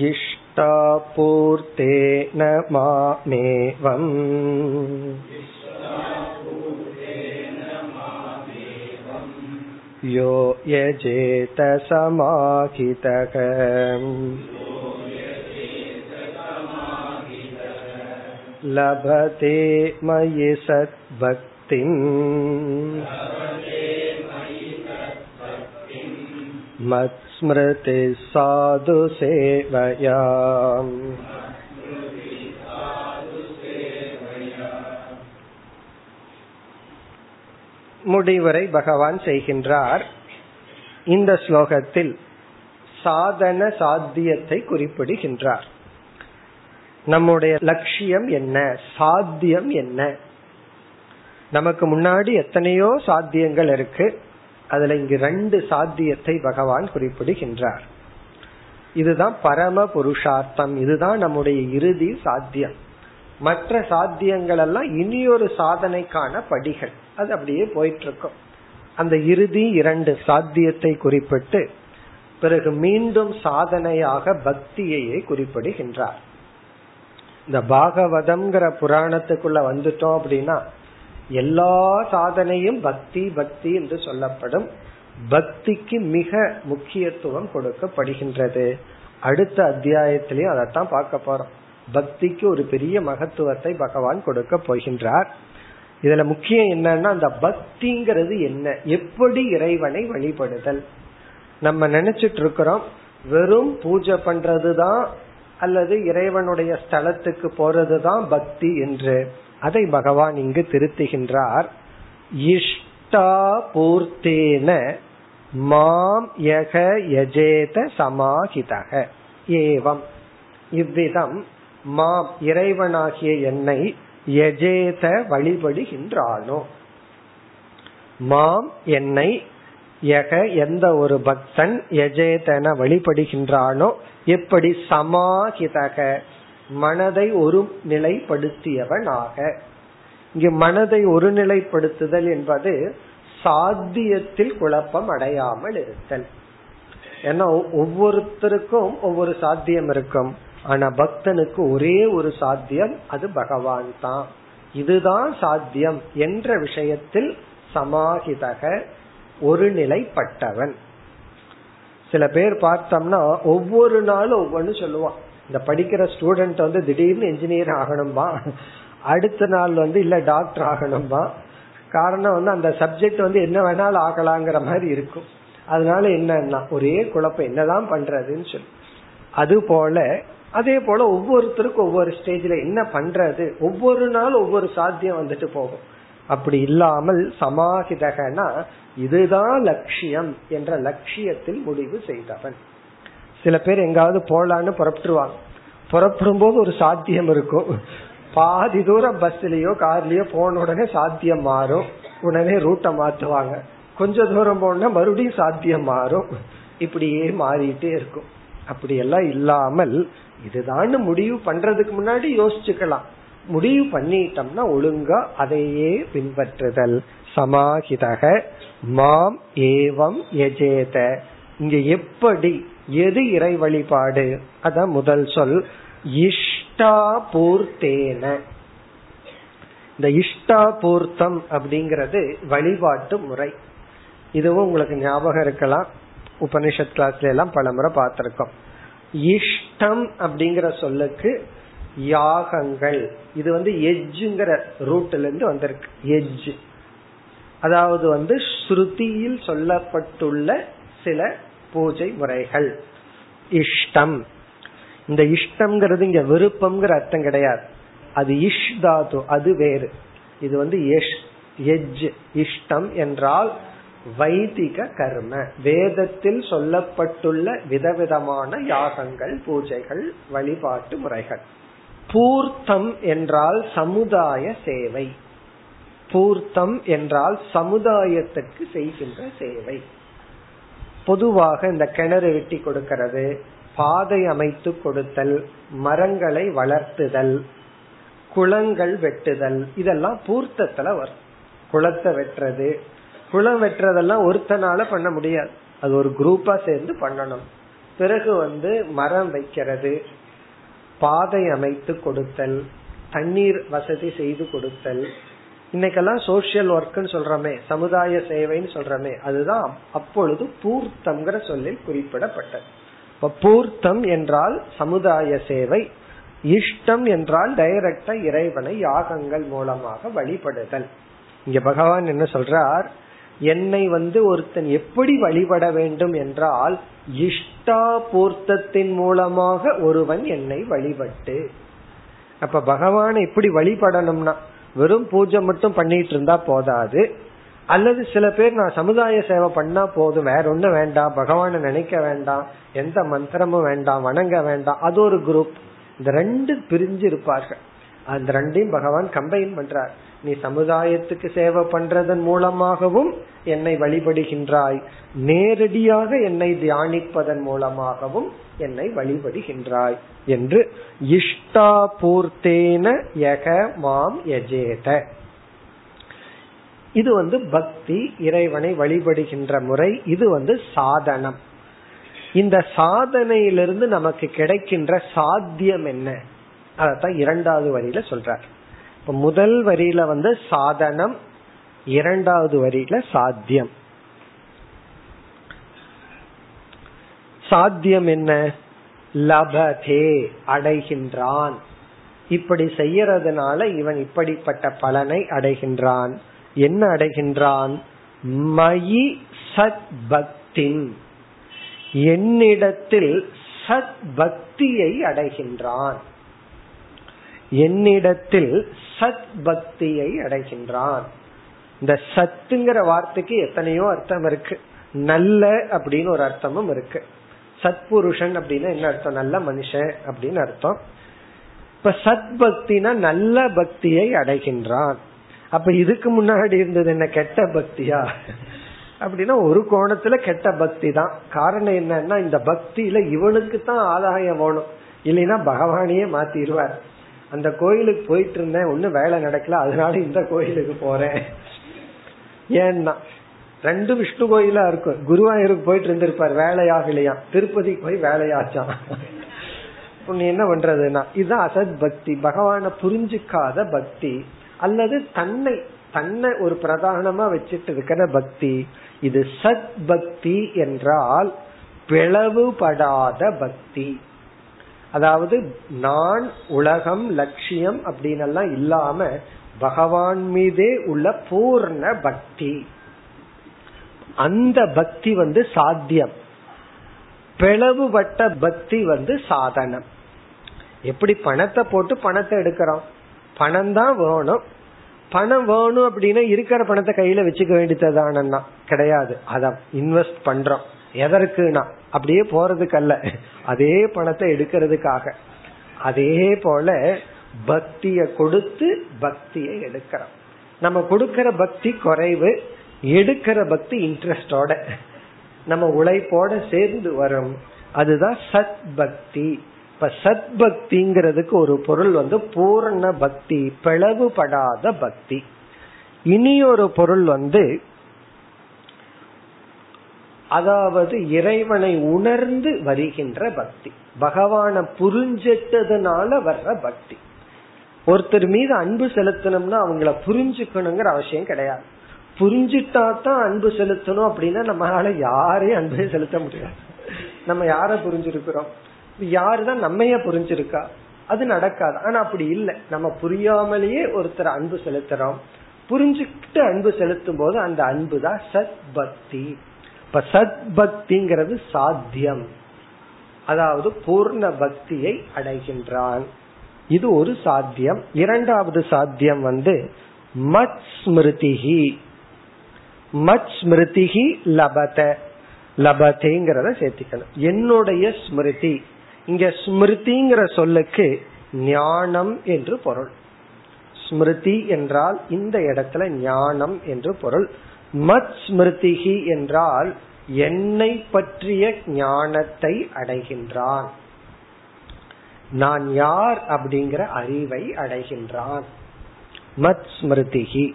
इष्टापूर्तेन मामेवम् यो यजेत समाहितः लभते मयि सद्भक्तिम् मत्स्मृति साधु सेवया முடிவரை பகவான் செய்கின்றார் இந்த ஸ்லோகத்தில் சாதன சாத்தியத்தை குறிப்பிடுகின்றார் நம்முடைய லட்சியம் என்ன சாத்தியம் என்ன நமக்கு முன்னாடி எத்தனையோ சாத்தியங்கள் இருக்கு அதுல இங்கு ரெண்டு சாத்தியத்தை பகவான் குறிப்பிடுகின்றார். இதுதான் பரம புருஷார்த்தம். இதுதான் நம்முடைய இறுதி சாத்தியம். மற்ற சாத்தியங்கள் எல்லாம் இனியொரு சாதனைக்கான படிகள். அது அப்படியே போயிட்டு இருக்கும் அந்த இறுதி இரண்டு சாத்தியத்தை குறிப்பிட்டு பிறகு மீண்டும் சாதனையாக பக்தியையே குறிப்பிடுகின்றார். இந்த பாகவதம்ங்கிற புராணத்துக்குள்ள வந்துட்டோம் அப்படின்னா எல்லா சாதனையும் பக்தி பக்தி என்று சொல்லப்படும். பக்திக்கு மிக முக்கியத்துவம் கொடுக்கப்படுகின்றது. அடுத்த அத்தியாயத்திலையும் அதைத்தான் பார்க்க போறோம். பக்திக்கு ஒரு பெரிய மகத்துவத்தை பகவான் கொடுக்க போகின்றார். இதுல முக்கியம் என்னன்னா அந்த பக்திங்கிறது என்ன? எப்படி இறைவனை வழிபடுதல்? நம்ம நினைச்சிட்டு இருக்கிறோம் வெறும் பூஜை பண்றதுதான் அல்லது இறைவனுடைய ஸ்தலத்துக்கு போறதுதான் பக்தி என்று. அதை பகவான் இங்கு திருத்துகின்றார். இஷ்டா பூர்த்தேன மாம் யக யஜேத சமாஹிதக ஏவம். இவ்விதம் மாம் இறைவனாகிய என்னை யஜேத வழிபடுகின்றானோ. மாம் என்னை யக எந்த ஒரு பக்தன் யஜேதன வழிபடுகின்றானோ எப்படி சமாஹிதக மனதை ஒரு நிலைப்படுத்தியவனாக. இங்கு மனதை ஒருநிலைப்படுத்துதல் என்பது சாத்தியத்தில் குழப்பம் அடையாமல் இருத்தல். ஏன்னா ஒவ்வொருத்தருக்கும் ஒவ்வொரு சாத்தியம் இருக்கும். ஆனா பக்தனுக்கு ஒரே ஒரு சாத்தியம் அது பகவான் தான். இதுதான் சாத்தியம் என்ற விஷயத்தில் சமாஹிதக ஒரு நிலைப்பட்டவன். சில பேர் பார்த்தோம்னா ஒவ்வொரு நாளும் ஒவ்வொன்னு சொல்லுவான். இந்த படிக்கிற ஸ்டூடெண்ட் வந்து திடீர்னு என்ஜினியர் ஆகணும்பா? அடுத்த நாள் வந்து இல்ல டாக்டர் ஆகணும்பா? காரணம் வந்து அந்த சப்ஜெக்ட் வந்து என்ன வேணாலும் ஆகலாங்கிற மாதிரி இருக்கும். அதனால என்னன்னா ஒரே குழப்பம் என்னதான் பண்றதுன்னு சொல்லி. அது போல அதே போல ஒவ்வொருத்தருக்கும் ஒவ்வொரு ஸ்டேஜ்ல என்ன பண்றது? ஒவ்வொரு நாள் ஒவ்வொரு சாத்தியம் வந்துட்டு போகும். அப்படி இல்லாமல் சமாஹிதகனா இதுதான் லட்சியம் என்ற லட்சியத்தில் முடிவு செய்தவன். சில பேர் எங்காவது போலான்னு புறப்பட்டுருவாங்க. புறப்படும் போது ஒரு சாத்தியம் இருக்கும். பாதி தூரம் பஸ்லயோ கார்லயோ போன உடனே சாத்தியம் மாறும். உடனே ரூட்டை மாத்துவாங்க. கொஞ்ச தூரம் போனா மறுபடியும் சாத்தியம் மாறும். இப்படியே மாறிட்டே இருக்கும். அப்படி எல்லாம் இல்லாமல் இதுதான் முடிவு பண்றதுக்கு முன்னாடி யோசிச்சுக்கலாம். முடிவு பண்ணிட்டோம்னா ஒழுங்கா அதையே பின்பற்றுதல். சமாஹிதக மாம் ஏவம் எஜேத இங்க எப்படி எது இறை வழிபாடு? அதான் முதல் சொல். இஷ்டா பூர்த்தேன. இந்த இஷ்டா பூர்த்தம் வழிபாட்டு முறை. இதுவும் உங்களுக்கு ஞாபகம் இருக்கலாம். உபனிஷத் கிளாஸ்ல எல்லாம் பல முறை பார்த்திருக்கோம். இஷ்டம் அப்படிங்கிற சொல்லுக்கு யாகங்கள். இது வந்து எஜ்ஜுங்கிற ரூட்ல இருந்து வந்திருக்கு. எஜ் அதாவது வந்து ஸ்ருதியில் சொல்லப்பட்டுள்ள சில பூஜை முறைகள் இஷ்டம். இந்த இஷ்டம்ங்கிறது இங்க விருப்பம்ங்கிற அர்த்தம் கிடையாது. அது இஷ் தாது அது வேறு. இது வந்து எஜ் இஷ்டம் என்றால் வைதிக கர்ம. வேதத்தில் சொல்லப்பட்டுள்ள விதவிதமான யாகங்கள் பூஜைகள் வழிபாட்டு முறைகள். பூர்த்தம் என்றால் சமுதாய சேவை. பூர்த்தம் என்றால் சமுதாயத்துக்கு செய்கின்ற சேவை. பொதுவாக இந்த கிணறு வெட்டி கொடுக்கிறது. பாதை அமைத்து கொடுத்தல் மரங்களை வளர்த்துதல் குளங்கள் வெட்டுதல் இதெல்லாம் பூர்த்தத்துல வரும். குளத்தை வெட்டுறது குளம் வெட்டுறதெல்லாம் ஒருத்தனால பண்ண முடியாது. அது ஒரு குரூப்பா சேர்ந்து பண்ணணும். பிறகு வந்து மரம் வைக்கிறது பாதை அமைத்து கொடுத்தல் தண்ணீர் வசதி செய்து கொடுத்தல் இன்னைக்கெல்லாம் சோசியல் ஒர்க்னு சொல்றமே சமுதாய சேவைன்னு சொல்றமே அதுதான் அப்பொழுது பூர்த்தம்ங்கிற சொல்லில் குறிப்பிடப்பட்டது. இப்ப பூர்த்தம் என்றால் சமுதாய சேவை இஷ்டம் என்றால் டைரக்டா இறைவனை யாகங்கள் மூலமாக வழிபடுதல். இங்க பகவான் என்ன சொல்றார்? என்னை வந்து ஒருத்தன் எப்படி வழிபட வேண்டும் என்றால் இஷ்டா பூர்த்தத்தின் மூலமாக ஒருவன் என்னை வழிபட்டு. அப்ப பகவானை எப்படி வழிபடணும்னா வெறும் பூஜை மட்டும் பண்ணிட்டு இருந்தா போதாது. அல்லது சில பேர் நான் சமுதாய சேவை பண்ணா போதும் வேற ஒண்ணு வேண்டாம் பகவான நினைக்க வேண்டாம் எந்த மந்திரமும் வேண்டாம் வணங்க வேண்டாம் அது ஒரு குரூப் இந்த ரெண்டு பிரிஞ்சு இருப்பார்கள். அந்த ரெண்டையும் பகவான் கம்பைன் பண்றார். நீ சமுதாயத்துக்கு சேவை பண்றதன் மூலமாகவும் என்னை வழிபடுகின்றாய். நேரடியாக என்னை தியானிப்பதன் மூலமாகவும் என்னை வழிபடுகின்றாய் என்று இஷ்டா பூர்த்தேன யக மாம் யஜேத. இது வந்து பக்தி இறைவனை வழிபடுகின்ற முறை இது வந்து சாதனம். இந்த சாதனையிலிருந்து நமக்கு கிடைக்கின்ற சாத்தியம் என்ன? அதத்தான் இரண்டாவது வரியில சொல்றார். இப்ப முதல் வரியில வந்து சாதனம் இரண்டாவது வரியில சாத்தியம். சாத்தியம் என்ன? லபதே அடைகின்றான். இப்படி செய்யறதுனால இவன் இப்படிப்பட்ட பலனை அடைகின்றான். என்ன அடைகின்றான்? மயி சத் பக்தின். என்னிடத்தில் சத் பக்தியை அடைகின்றான். என்னிடத்தில் சத் பக்தியை அடைகின்றான். இந்த சத்துங்கிற வார்த்தைக்கு எத்தனையோ அர்த்தம் இருக்கு. நல்ல அப்படின்னு ஒரு அர்த்தமும் இருக்கு. சத்புருஷன் அப்படின்னா என்ன அர்த்தம்? நல்ல மனுஷன் அப்படின்னு அர்த்தம். இப்ப சத் பக்தினா நல்ல பக்தியை அடைகின்றான். அப்ப இதுக்கு முன்னாடி இருந்தது என்ன? கெட்ட பக்தியா? அப்படின்னா ஒரு கோணத்துல கெட்ட பக்தி தான். காரணம் என்னன்னா இந்த பக்தியில இவனுக்கு தான் ஆதாயம் வேணும். இல்லைன்னா பகவானையே மாத்திடுவார். அந்த கோயிலுக்கு போயிட்டு இருந்தேன் ஒன்னும் வேலை நடக்கல. அதனால இந்த கோயிலுக்கு போறேன். ஏன்னா ரெண்டு விஷ்ணு கோயிலா இருக்கும். குருவாயூருக்கு போயிட்டு இருந்திருப்பார். வேலையாகலையா? திருப்பதி போய் வேலையாச்சான் நீ என்ன பண்றதுன்னா இதுதான் அசத் பக்தி. பகவான புரிஞ்சுக்காத பக்தி. அல்லது தன்னை தன்னை ஒரு பிரதானமா வச்சுட்டு இருக்கிற பக்தி. இது சத் பக்தி என்றால் பிளவுபடாத பக்தி. அதாவது நான் உலகம் லட்சியம் அப்படின்னு எல்லாம் இல்லாம பகவான் மீதே உள்ள பூர்ண பக்தி. அந்த பக்தி வந்து சாத்தியம். பிளவுபட்ட பக்தி வந்து சாதனம். எப்படி பணத்தை போட்டு பணத்தை எடுக்கிறோம்? பணம் தான் வேணும். பணம் வேணும் அப்படின்னா இருக்கிற பணத்தை கையில வச்சுக்க வேண்டியதுதானா கிடையாது. அத இன்வெஸ்ட் பண்றோம். எதற்குனா? அப்படியே போறதுக்கு அல்ல அதே பணத்தை எடுக்கிறதுக்காக. அதே போல பக்திய கொடுத்து பக்தியை எடுக்கிறோம். நம்ம கொடுக்கிற பக்தி குறைவு எடுக்கிற பக்தி இன்ட்ரெஸ்டோட நம்ம உழைப்போட சேர்ந்து வரும். அதுதான் சத் பக்தி இப்ப சத் பக்திங்கிறதுக்கு ஒரு பொருள் வந்து பூரண பக்தி பிளவுபடாத பக்தி. இனி ஒரு பொருள் வந்து அதாவது இறைவனை உணர்ந்து வருகின்ற பக்தி. பகவான புரிஞ்சிட்டதுனால வர்ற பக்தி. ஒருத்தர் மீது அன்பு செலுத்தணும்னா அவங்கள புரிஞ்சுக்கணுங்கிற அவசியம் கிடையாது. புரிஞ்சுட்டா தான் அன்பு செலுத்தணும் அப்படின்னா நம்மளால யாரையும் அன்பே செலுத்த முடியாது. நம்ம யார புரிஞ்சிருக்கிறோம்? யாருதான் நம்மைய புரிஞ்சிருக்கா? அது நடக்காது. ஆனா அப்படி இல்லை. நம்ம புரியாமலேயே ஒருத்தர் அன்பு செலுத்துறோம். புரிஞ்சுக்கிட்டு அன்பு செலுத்தும் போது அந்த அன்பு தான் சத் பக்தி இப்ப சத் பக்திங்கிறது சாத்தியம். அதாவது பூர்ண பக்தியை அடைகின்றான். இது ஒரு சாத்தியம். இரண்டாவது சாத்தியம் வந்து மத் ஸ்மிருதிகி மத் ஸ்மிருதிகி லபத. லபதேங்கிறத சேர்த்திக்கணும். என்னுடைய ஸ்மிருதி. இங்க ஸ்மிருதிங்கிற சொல்லுக்கு ஞானம் என்று பொருள். ஸ்மிருதி என்றால் இந்த இடத்துல ஞானம் என்று பொருள். மத் ஸ்மிருதிகி என்றால் என்னை பற்றிய ஞானத்தை அடைகின்றான். நான் யார் அப்படிங்கிற அறிவை அடைகின்றான். மத் ஸ்மிருதிகி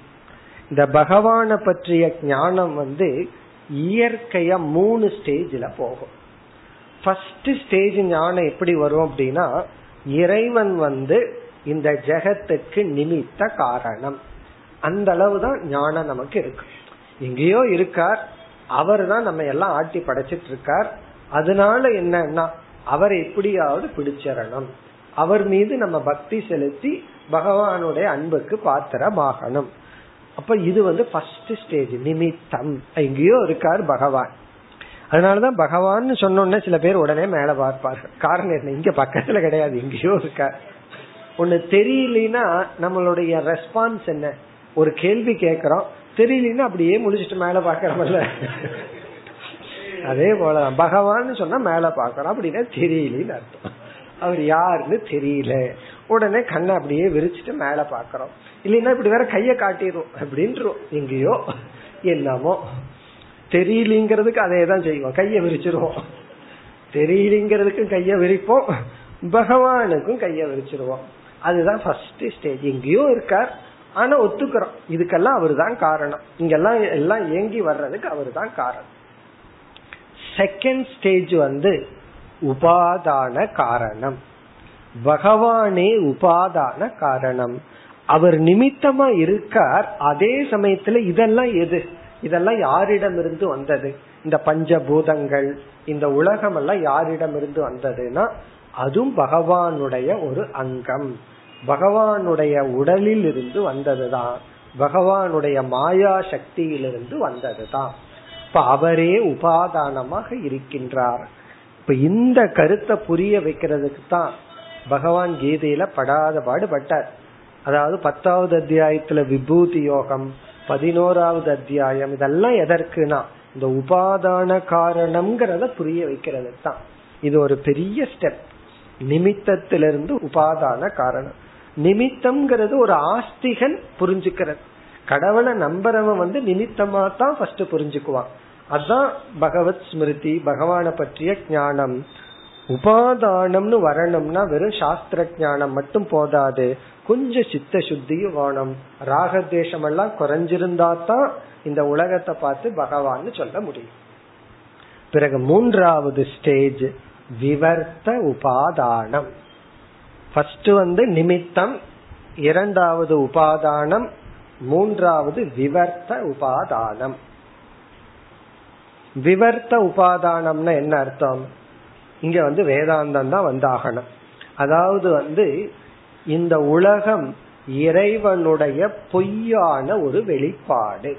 இந்த பகவான பற்றிய ஞானம் வந்து இயற்கையா மூணு ஸ்டேஜில் போகும். ஃபர்ஸ்ட் ஸ்டேஜ் ஞானம் எப்படி வரும் அப்படின்னா இறைவன் வந்து இந்த ஜெகத்துக்கு நிமித்த காரணம். அந்த அளவு தான் ஞானம் நமக்கு இருக்கு. எங்கேயோ இருக்கார். அவர் தான் நம்ம எல்லாம் ஆட்டி படைச்சிட்டு இருக்கார். அதனால என்னன்னா அவரை எப்படியாவது பிடிச்சிடணும். அவர் மீது நம்ம பக்தி செலுத்தி பகவானுடைய அன்புக்கு பாத்திரமாகணும். அப்ப இது வந்து ஃபர்ஸ்ட் ஸ்டேஜ் நிமித்தம். எங்கேயோ இருக்கார் பகவான். அதனாலதான் பகவான் சொன்னோன்னே சில பேர் உடனே மேல பார்ப்பார்கள். காரணம் என்ன? இங்க பக்கத்துல கிடையாது எங்கேயோ இருக்கார். ஒண்ணு தெரியலனா நம்மளுடைய ரெஸ்பான்ஸ் என்ன? ஒரு கேள்வி கேக்குறோம் தெரியலன்னா அப்படியே முடிச்சுட்டு மேல பாக்கிறோம்ல அதே போலதான் பகவான் சொன்னா மேல பாக்கிறோம் அப்படின்னா தெரியலன்னு அர்த்தம். அவர் யாருன்னு தெரியல. உடனே கண்ணை அப்படியே விரிச்சிட்டு மேல பாக்கிறோம் இல்லைன்னா இப்படி வேற கைய காட்டிடும் அப்படின்றோம். எங்கேயோ என்னமோ. தெரியலங்கிறதுக்கு அதே தான் செய்வோம். கைய விரிச்சிருவோம். தெரியலங்கிறதுக்கும் கைய விரிப்போம். பகவானுக்கும் கைய விரிச்சிருவோம். அதுதான் ஃபர்ஸ்ட் ஸ்டேஜ் எங்கேயோ இருக்கார். ஆனா ஒத்துக்கிறோம். இதுக்கெல்லாம் அவர் தான் காரணம். இங்கெல்லாம் எல்லாம் இயங்கி வர்றதுக்கு அவர் தான் காரணம். செகண்ட் ஸ்டேஜ் வந்து உபாதான காரணம். பகவானே உபாதான காரணம். அவர் நிமித்தமா இருக்கார். அதே சமயத்துல இதெல்லாம் எது? இதெல்லாம் யாரிடமிருந்து வந்தது? இந்த பஞ்சபூதங்கள் இந்த உலகம் எல்லாம் யாரிடமிருந்து வந்ததுன்னா அதுவும் பகவானுடைய ஒரு அங்கம். பகவானுடைய உடலில் இருந்து வந்ததுதான். பகவானுடைய மாயா சக்தியிலிருந்து வந்ததுதான். இப்ப அவரே உபாதானமாக இருக்கின்றார். இப்ப இந்த கருத்தை புரிய வைக்கிறதுக்கு தான் பகவான் கீதையில படாத பாடுபட்டார். அதாவது பத்தாவது அத்தியாயத்துல விபூதி யோகம் பதினோராவது அத்தியாயம் இதெல்லாம் எதற்குனா இந்த உபாதான காரணம்ங்கிறத புரிய வைக்கிறது தான் இது ஒரு பெரிய ஸ்டெப் நிமித்தத்திலிருந்து உபாதான காரணம். நிமித்தம்ங்கிறது ஒரு ஆஸ்திகன் புரிஞ்சுக்கிறது கடவுளை நம்புறவன் வந்து நிமித்தமா தான் ஃபர்ஸ்ட் புரிஞ்சுக்குவான். அதுதான் பகவத் ஸ்மிருதி பகவான பற்றிய ஞானம். உபாதானம்னு வரணும்னா வெறும் சாஸ்திர ஞானம் மட்டும் போதாது. கொஞ்சம் சித்த சுத்தியும் வேணும். ராகத்வேஷம் எல்லாம் குறைஞ்சிருந்தா தான் இந்த உலகத்தை பார்த்து பகவான் சொல்ல முடியும். பிறகு மூன்றாவது ஸ்டேஜ் விவர்த்த உபாதானம். ஃபர்ஸ்ட் வந்து நிமித்தம் இரண்டாவது உபாதானம் மூன்றாவது விவர்த்த உபாதானம். விவர்த்த உபாதானம்னா என்ன அர்த்தம்? இங்க வந்து வேதாந்தம் தான் வந்தாகணும். அதாவது வந்து இந்த உலகம் இறைவனுடைய பொய்யான ஒரு வெளிப்பாடு.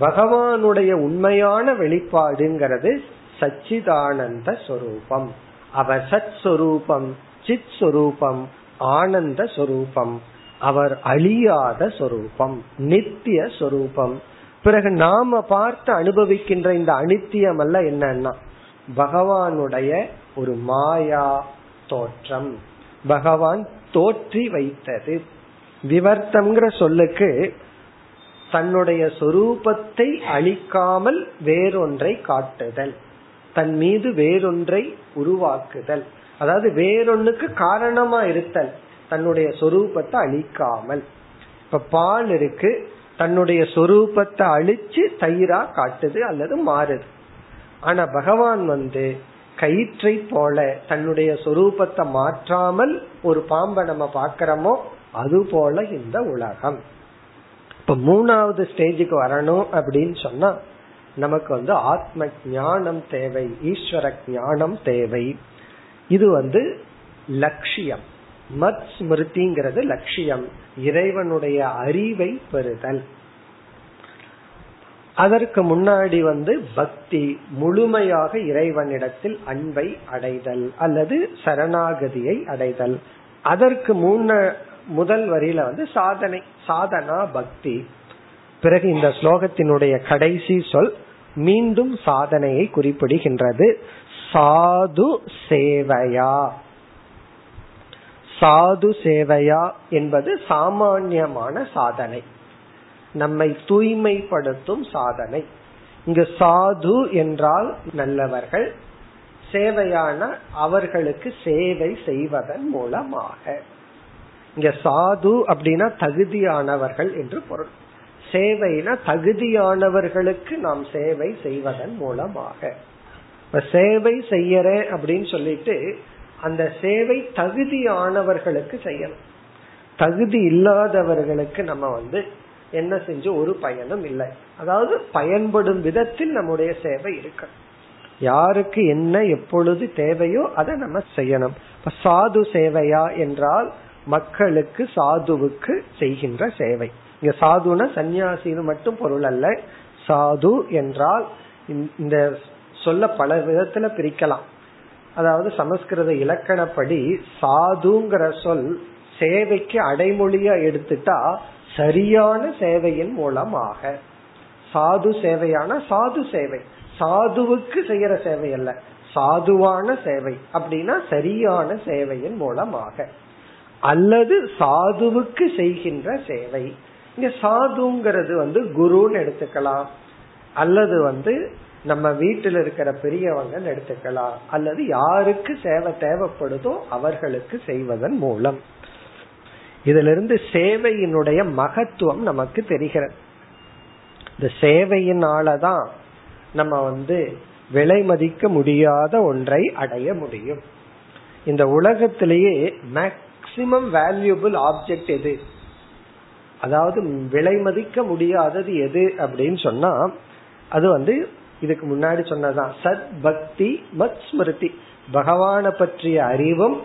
பகவானுடைய உண்மையான வெளிப்பாடுங்கிறது சச்சிதானந்த சொரூபம். அவர் சத் சொரூபம். சித் சொரூபம் ஆனந்த சொரூபம் அவர் அழியாத சொரூபம் நித்திய சொரூபம். பிறகு நாம பார்த்து அனுபவிக்கின்ற இந்த அனித்தியம் அல்ல என்னன்னா பகவானுடைய ஒரு மாயா தோற்றம். பகவான் தோற்றி வைத்தது. விவர்த்தம்ங்கிற சொல்லுக்கு தன்னுடைய சொரூபத்தை அழிக்காமல் வேறொன்றை காட்டுதல். தன் மீது வேறொன்றை உருவாக்குதல். அதாவது வேறொன்னுக்கு காரணமா இருத்தல் தன்னுடைய சொரூபத்தை அழிக்காமல். இப்ப பால் இருக்கு தன்னுடைய சொரூபத்தை அழிச்சு தயிரா காட்டுது அல்லது மாறுது. ஆனா பகவான் வந்து கயிற்றை போல தன்னுடைய சொரூபத்தை மாற்றாமல் ஒரு பாம்பை நம்ம பாக்கிறோமோ அது போல இந்த உலகம். இப்ப மூணாவது ஸ்டேஜுக்கு வரணும் அப்படின்னு சொன்னா நமக்கு வந்து ஆத்ம ஞானம் தேவை ஈஸ்வர ஞானம் தேவை. இது வந்து லட்சியம். மத் ஸ்மிருதிங்கிறது லட்சியம். இறைவனுடைய அறிவை பெறுதல். அதற்கு முன்னாடி வந்து பக்தி முழுமையாக இறைவனிடத்தில் அன்பை அடைதல் அல்லது சரணாகதியை அடைதல். அதற்கு முன்ன முதல் வரியில வந்து சாதனை சாதனா பக்தி. பிறகு இந்த ஸ்லோகத்தினுடைய கடைசி சொல் மீண்டும் சாதனையை குறிப்பிடுகின்றது. சாது சேவையா. சாது சேவையா என்பது சாமான்யமான சாதனை. நம்மை தூய்மைப்படுத்தும் சாதனை. இங்கு சாது என்றால் நல்லவர்கள் சேவையான அவர்களுக்கு சேவை செய்வதன் மூலமாக. இங்க சாது அப்படின்னா தகுதியானவர்கள் என்று பொருள். சேவைனா தகுதியானவர்களுக்கு நாம் சேவை செய்வதன் மூலமாக. இப்ப சேவை செய்யற அப்படின்னு சொல்லிட்டு அந்த சேவை தகுதியானவர்களுக்கு செய்யணும். தகுதி இல்லாதவர்களுக்கு நம்ம வந்து என்ன செஞ்சு ஒரு பயனும் இல்லை. அதாவது பயன்படும் விதத்தில் நம்முடைய சேவை இருக்கணும். யாருக்கு என்ன எப்பொழுது தேவையோ அதை நம்ம செய்யணும். இப்ப சாது சேவையா என்றால் மக்களுக்கு சாதுவுக்கு செய்கின்ற சேவை. இங்க சாதுன சன்னியாசின்னு மட்டும் பொருள் அல்ல. சாது என்றால் இந்த சொல்ல பல விதத்துல பிரிக்கலாம். அதாவது சமஸ்கிருத இலக்கணப்படி சாதுங்கிற சொல் சேவைக்கு அடைமொழியா எடுத்துட்டா சரியான சேவையின் மூலமாக. சாது சேவையான சாது சேவை. சாதுவுக்கு செய்யற சேவை அல்ல. சாதுவான சேவை அப்படின்னா சரியான சேவையின் மூலமாக. அல்லது சாதுவுக்கு செய்கின்ற சேவை. இங்க சாதுங்கிறது வந்து குருன்னு எடுத்துக்கலாம். அல்லது வந்து நம்ம வீட்டில் இருக்கிற பெரியவங்க எடுத்துக்கலாம். அல்லது யாருக்கு சேவை தேவைப்படுதோ அவர்களுக்கு செய்வதன் மூலம். இதிலிருந்து சேவையினுடைய மகத்துவம் நமக்கு தெரிகிறது. இந்த சேவையினாலதான் நம்ம வந்து விலை மதிக்க முடியாத ஒன்றை அடைய முடியும். இந்த உலகத்திலேயே மேக்சிமம் வேல்யூபிள் ஆப்ஜெக்ட் எது? அதாவது விலை மதிக்க முடியாதது எது அப்படின்னு சொன்னா அது வந்து இதுக்கு முன்னாடி சொன்னதான் சத் பக்தி மத் ஸ்மிருதி. பகவானை பற்றிய அறிவும்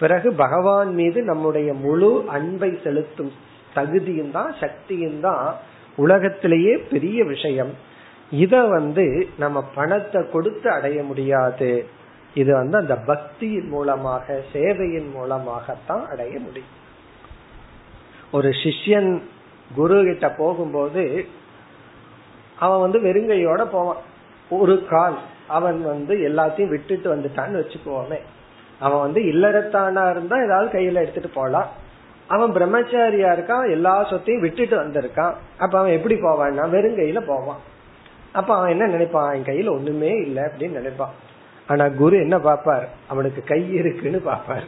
பிறகு பகவான் மீது நம்முடைய முழு அன்பை செலுத்தும் தகுதியும் தான் சக்தியும் தான் உலகத்திலேயே பெரிய விஷயம். இத வந்து நம்ம பணத்தை கொடுத்து அடைய முடியாது. இது வந்து அந்த பக்தியின் மூலமாக சேவையின் மூலமாகத்தான் அடைய முடியும். ஒரு சிஷ்யன் குரு கிட்ட போகும்போது அவன் வந்து வெறுங்கையோட போவான். ஒரு கால் அவன் வந்து எல்லாத்தையும் விட்டுட்டு வந்துட்டான்னு வச்சுக்கோமே. அவன் வந்து இல்லறத்தானா இருந்தா ஏதாவது கையில எடுத்துட்டு போலாம். அவன் பிரம்மச்சாரியா இருக்கான் எல்லா சொத்தையும் விட்டுட்டு வந்திருக்கான். அப்ப அவன் எப்படி போவான்னா வெறுங்கையில போவான். அப்ப அவன் என்ன நினைப்பான்? என் கையில ஒண்ணுமே இல்லை அப்படின்னு நினைப்பான். ஆனா குரு என்ன பாப்பார் அவனுக்கு கை இருக்குன்னு பாப்பார்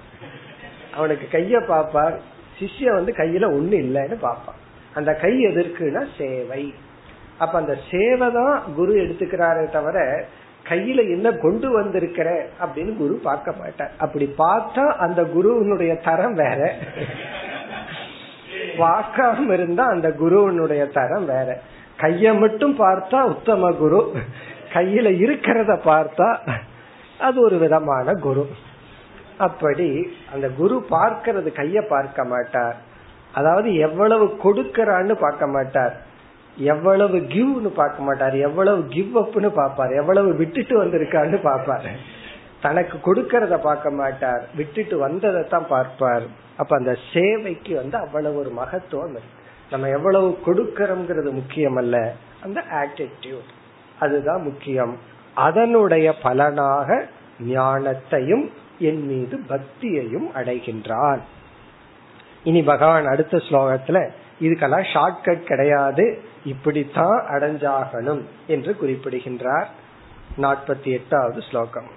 அவனுக்கு கைய பாப்பார் சிஷ்ய வந்து கையில ஒண்ணு இல்லைன்னு பாப்பான் அந்த கை எதற்குனா சேவை. அப்ப அந்த சேவை தான் குரு எடுத்துக்கிறாரே தவிர கையில என்ன கொண்டு வந்திருக்கிற அப்படின்னு குரு பார்க்க மாட்டார். அப்படி பார்த்தா அந்த குருவனுடைய தரம் வேற. பார்க்காம இருந்தா அந்த குருவனுடைய தரம் வேற. கைய மட்டும் பார்த்தா உத்தம குரு. கையில இருக்கிறத பார்த்தா அது ஒரு விதமான குரு. அப்படி அந்த குரு பார்க்கறது கைய பார்க்க மாட்டார். அதாவது எவ்வளவு கொடுக்கறான்னு பார்க்க மாட்டார். எவ்வளவு கிவ்னு பார்க்க மாட்டார் எவ்வளவு கிவ் அப்னு பார்ப்பார் எவ்வளவு விட்டுட்டு வந்திருக்கான்னு பார்ப்பார். தனக்கு கொடுக்கறத பார்க்க மாட்டார் விட்டுட்டு வந்ததை தான் பார்ப்பார். அப்ப அந்த சேவைக்கு வந்து அவ்வளவு ஒரு மகத்துவம் இருக்கு. நம்ம எவ்வளவு கொடுக்கறோம்ங்கிறது முக்கியம் அல்ல அந்த ஆட்டிடியூட் அதுதான் முக்கியம். அதனுடைய பலனாக ஞானத்தையும் என் மீது பக்தியையும் அடைகின்றான். இனி பகவான் அடுத்த ஸ்லோகத்துல இதுக்கெல்லாம் ஷார்ட்கட் கிடையாது இப்படித்தான் அடைஞ்சாகணும் என்று குறிப்பிடுகின்றார் நாற்பத்தி எட்டாவது ஸ்லோகம்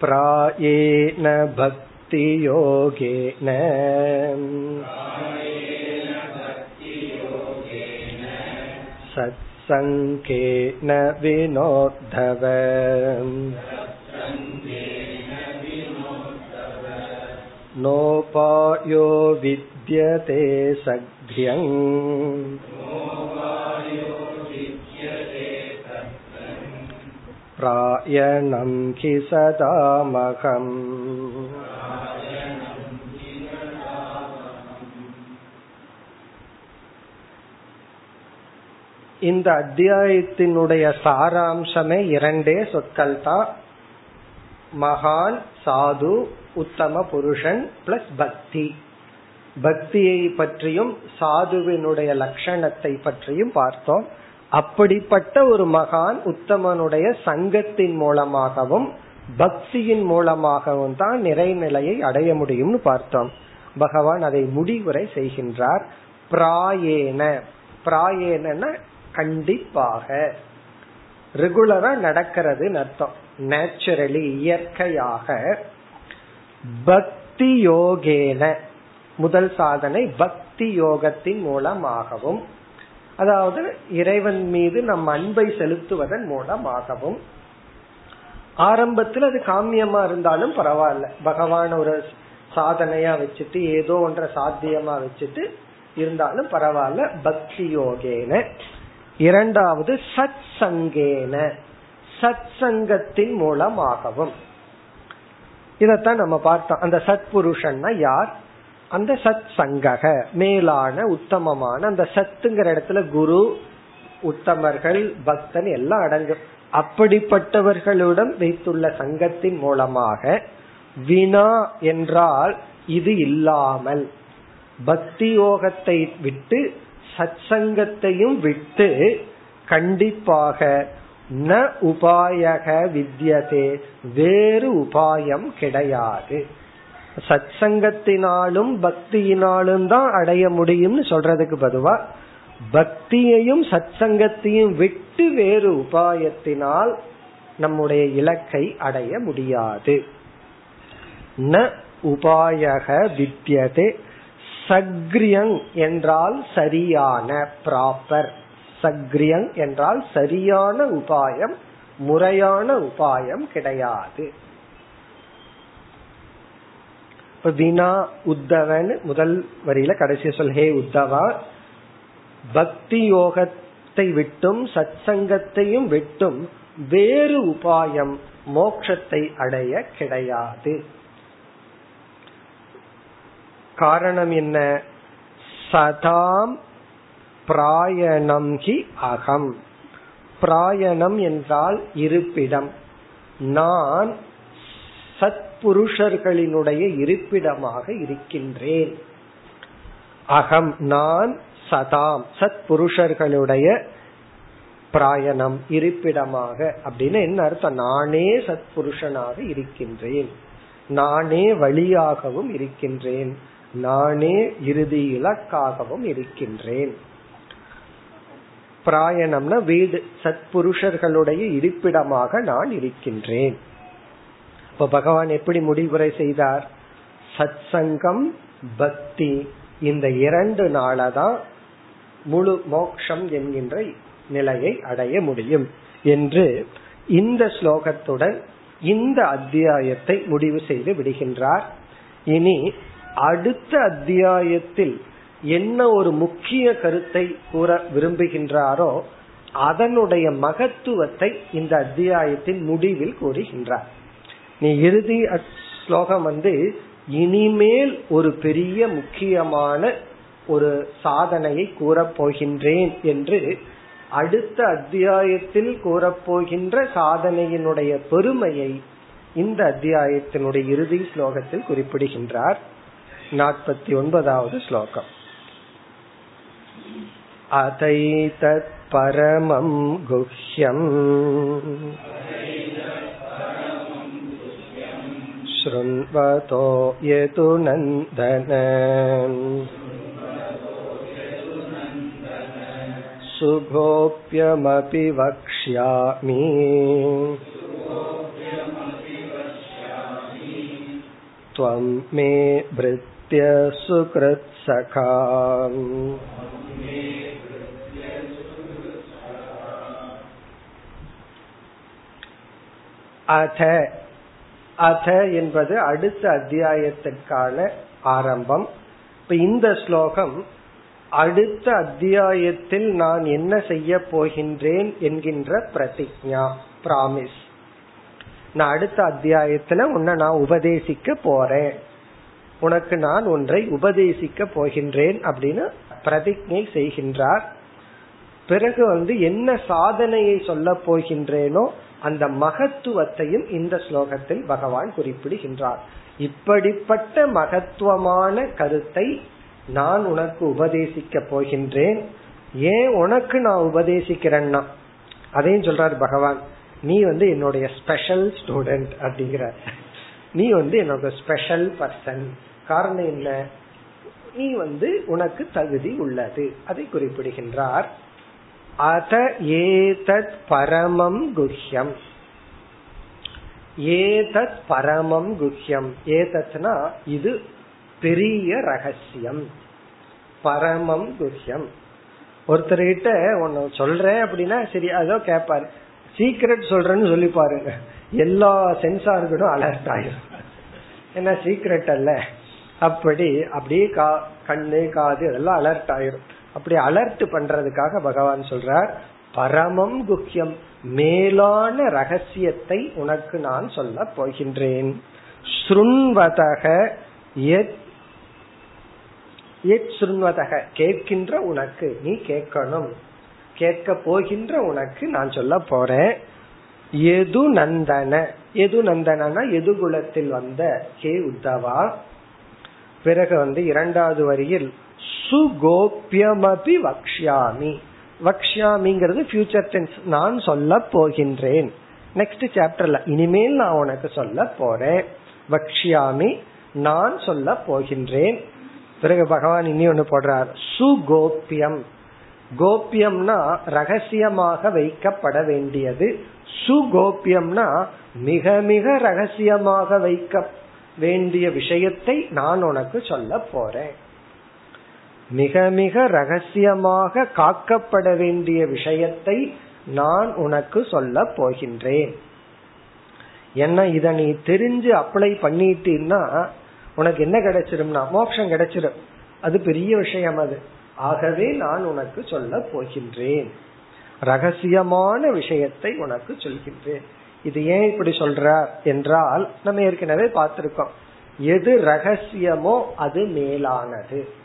प्रायेण भक्तियोगेन सत्सङ्गेन विनोद्धव नोपायो विद्यते सघ्र्यम् प्रायणं हि सदामहम् இந்த அத்தியாயத்தினுடைய சாராம்சமே இரண்டே சொற்கள் தான் மகான் சாது உத்தம புருஷன் பிளஸ் பக்தி. பக்தியை பற்றியும் சாதுவினுடைய லட்சணத்தை பற்றியும் பார்த்தோம். அப்படிப்பட்ட ஒரு மகான் உத்தமனுடைய சங்கத்தின் மூலமாகவும் பக்தியின் மூலமாகவும் தான் நிறைநிலையை அடைய முடியும்னு பார்த்தோம். பகவான் அதை முடிவுரை செய்கின்றார். பிராயேன. பிராயேன கண்டிப்பாக. ரெகுலரா நடக்கிறது அர்த்தம். நேச்சுரலி இயற்கையாக பக்தி யோகேன முதல் சாதனை பக்தி யோகத்தின் மூலமாகவும் அதாவது இறைவன் மீது நம் அன்பை செலுத்துவதன் மூலமாகவும். ஆரம்பத்தில் அது காமியமா இருந்தாலும் பரவாயில்ல. பகவான் ஒரு சாதனையா வச்சுட்டு ஏதோ ஒன்ற சாத்தியமா வச்சுட்டு இருந்தாலும் பரவாயில்ல. பக்தி யோகேன இரண்டாவது சத் சங்கேன சத் சங்கத்தின் மூலமாகவும். இதத்தான் நம்ம பார்த்தோம். அந்த சத் புருஷன்னா யார்? அந்த சத் சங்கக மேலான உத்தமமான அந்த சத்துங்கிற இடத்துல குரு உத்தமர்கள் பக்தன் எல்லாம் அடங்கும். அப்படிப்பட்டவர்களுடன் வைத்துள்ள சங்கத்தின் மூலமாக வினா என்றால் இது இல்லாமல் பக்தி யோகத்தை விட்டு சத்சங்கத்தையும் விட்டு கண்டிப்பாக ந உபாயக வித்யதே. வேறு உபாயம் கிடையாது. சத் சங்கத்தினாலும் பக்தியினாலும் தான் அடைய முடியும்னு சொல்றதுக்கு பதுவா பக்தியையும் சத் சங்கத்தையும் விட்டு வேறு உபாயத்தினால் நம்முடைய இலக்கை அடைய முடியாது. ந உபாயக வித்யதே. சக்ரியங் என்றால் சரியான ப்ராப்பர் சக்ரியங் என்றால் சரியான உபாயம் முறையான உபாயம் கிடையாது. இப்ப வினா உத்தவன் முதல் வரியில கடைசி சொல் ஹே உத்தவா பக்தி யோகத்தை விட்டும் சத் சங்கத்தையும் விட்டும் வேறு உபாயம் மோட்சத்தை அடைய கிடையாது. காரணம் என்ன? சதாம் பிராயணம் ஹி அகம். பிராயணம் என்றால் இருப்பிடம். நான் சத்புருஷர்களினுடைய இருப்பிடமாக இருக்கின்றேன். அகம் நான் சதாம் சத்புருஷர்களுடைய பிராயணம் இருப்பிடமாக. அப்படின்னு என்ன அர்த்தம்? நானே சத்புருஷனாக இருக்கின்றேன். நானே வழியாகவும் இருக்கின்றேன். நானே இறுதி இலக்காகவும் இருக்கின்றேன். பிராயணம்னா வீடு சத்புருஷர்களுடைய இருப்பிடமாக நான் இருக்கின்றேன். இப்ப பகவான் எப்படி முடிவுரை செய்தார்? சத் சங்கம் பக்தி. இந்த இரண்டு நாளதான் முழு மோக்ஷம் என்கின்ற நிலையை அடைய முடியும் என்று இந்த ஸ்லோகத்துடன் இந்த அத்தியாயத்தை முடிவு செய்து விடுகின்றார். இனி அடுத்த அத்தியாயத்தில் என்ன ஒரு முக்கிய கருத்தை கூற விரும்புகின்றாரோ அதனுடைய மகத்துவத்தை இந்த அத்தியாயத்தின் முடிவில் கூறுகின்றார். நீ இறுதி ஸ்லோகம் வந்து இனிமேல் ஒரு பெரிய முக்கியமான ஒரு சாதனையை கூறப் போகின்றேன் என்று அடுத்த அத்தியாயத்தில் கூறப்போகின்ற சாதனையினுடைய பெருமையை இந்த அத்தியாயத்தினுடைய இறுதி ஸ்லோகத்தில் குறிப்பிடுகின்றார். நாற்பத்தி ஒன்பதாவது ஸ்லோகம். अतैतत् परमं गुह्यम् शृण्वतो यतु नन्दन सुगोप्यमपि वक्ष्यामि त्वं मे भृत्य सुकृत्सखा அத அத என்பது அடுத்த அத்தியாயத்திற்கான ஆரம்பம். இப்ப இந்த ஸ்லோகம் அடுத்த அத்தியாயத்தில் நான் என்ன செய்ய போகின்றேன் என்கின்ற பிரதிஜா பிராமிஸ் நான் அடுத்த அத்தியாயத்துல உன்னை நான் உபதேசிக்க போறேன். உனக்கு நான் ஒன்றை உபதேசிக்க போகின்றேன் அப்படின்னு பிரதிஜை செய்கின்றார். பிறகு வந்து என்ன சாதனையை சொல்ல போகின்றேனோ அந்த மகத்துவத்தையும் இந்த ஸ்லோகத்தில் பகவான் குறிப்பிடுகின்றார். இப்படிப்பட்ட மகத்துவமான கருத்தை நான் உனக்கு உபதேசிக்க போகின்றேன். ஏன் உனக்கு நான் உபதேசிக்கிறேன்னா? அதையும் சொல்றாரு பகவான். நீ வந்து என்னுடைய ஸ்பெஷல் ஸ்டூடெண்ட் அப்படிங்கிற நீ வந்து என்னோட ஸ்பெஷல் பர்சன் காரணம் என்ன? நீ வந்து உனக்கு தகுதி உள்ளது. அதை குறிப்பிடுகின்றார். அத ஏதத் பரமம் குஹ்யம். ஏதத் பரமம் குஹ்யம். ஏதத்னா இது பெரிய ரகசியம். பரமம் குஹ்யம். ஒருத்தர்கிட்ட ஒன்னு சொல்றேன் அப்படின்னா சரி அதோ கேட்பாரு சீக்ரெட் சொல்றேன்னு சொல்லி பாருங்க. எல்லா சென்சார்களும் அலர்ட் ஆயிரும். ஏன்னா சீக்ரெட் அல்ல. அப்படி அப்படியே கா கண்ணு காது அதெல்லாம் அலர்ட் ஆயிரும். அப்படி அலர்ட் பண்றதுக்காக பகவான் சொல்றார் பரமம் குக்கியம் மேலான ரகசியத்தை உனக்கு நான் சொல்ல போகின்றேன். ஸ்ருண்வதக சுருண்வதக கேட்கின்ற உனக்கு நீ கேட்கணும். கேட்க போகின்ற உனக்கு நான் சொல்ல போறேன். எது நந்தன எது நந்தனா எது குலத்தில் வந்த கே உத்தவா? பிறகு வந்து இரண்டாவது வரியில் சுகோப்பியமபி வக்ஷாமி வக்ஷாமிங்கிறது ஃபியூச்சர் டென்ஸ் நான் சொல்ல போகின்றேன். நெக்ஸ்ட் சாப்டர்ல இனிமேல் நான் உனக்கு சொல்ல போறேன். வக்ஷாமி நான் சொல்ல போகின்றேன். பிறகு பகவான் இனி ஒண்ணு போடுறார். சுகோப்பியம் கோப்பியம்னா ரகசியமாக வைக்கப்பட வேண்டியது. சுகோப்பியம்னா மிக மிக ரகசியமாக வைக்க வேண்டிய விஷயத்தை நான் உனக்கு சொல்ல போறேன். மிக மிக ரகசியமாக காக்கப்பட வேண்டிய விஷயத்தை நான் உனக்கு சொல்ல போகின்றேன். என்ன இத நீ தெரிஞ்சு அப்ளை பண்ணிட்டீன்னா உனக்கு என்ன கிடைச்சிரும்னா மோட்சம் கிடைச்சிடும் அது பெரிய விஷயம் அது. ஆகவே நான் உனக்கு சொல்ல போகின்றேன். ரகசியமான விஷயத்தை உனக்கு சொல்கின்றேன். இது ஏன் இப்படி சொல்றார் என்றால் நம்ம ஏற்கனவே பார்த்திருக்கோம். எது ரகசியமோ அது மேலானது.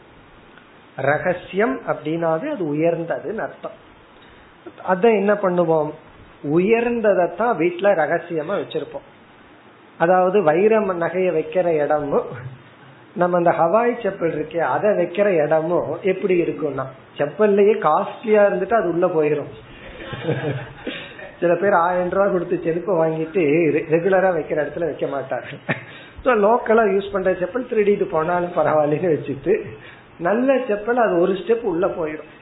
ரகசியம் அப்படின்னாவே அது உயர்ந்ததுன்னு அர்த்தம். அத என்ன பண்ணுவோம்? உயர்ந்ததான் வீட்டுல ரகசியமா வச்சிருப்போம். அதாவது வைர நகைய வைக்கிற இடமும் நம்ம அந்த ஹவாய் செப்பல் இருக்கே அதை வைக்கிற இடமும் எப்படி இருக்கும்னா செப்பல்லையே காஸ்ட்லியா இருந்துட்டு அது உள்ள போயிரும். சில பேர் ஆயிரம் ரூபாய் கொடுத்து செருப்பு வாங்கிட்டு ரெகுலரா வைக்கிற இடத்துல வைக்க மாட்டார்கள். லோக்கலா யூஸ் பண்ற செப்பல் திருடிட்டு போனாலும் பரவாயில்லன்னு வச்சுட்டு நல்ல செப்பல் அது ஒரு ஸ்டெப் உள்ள போயிடும்.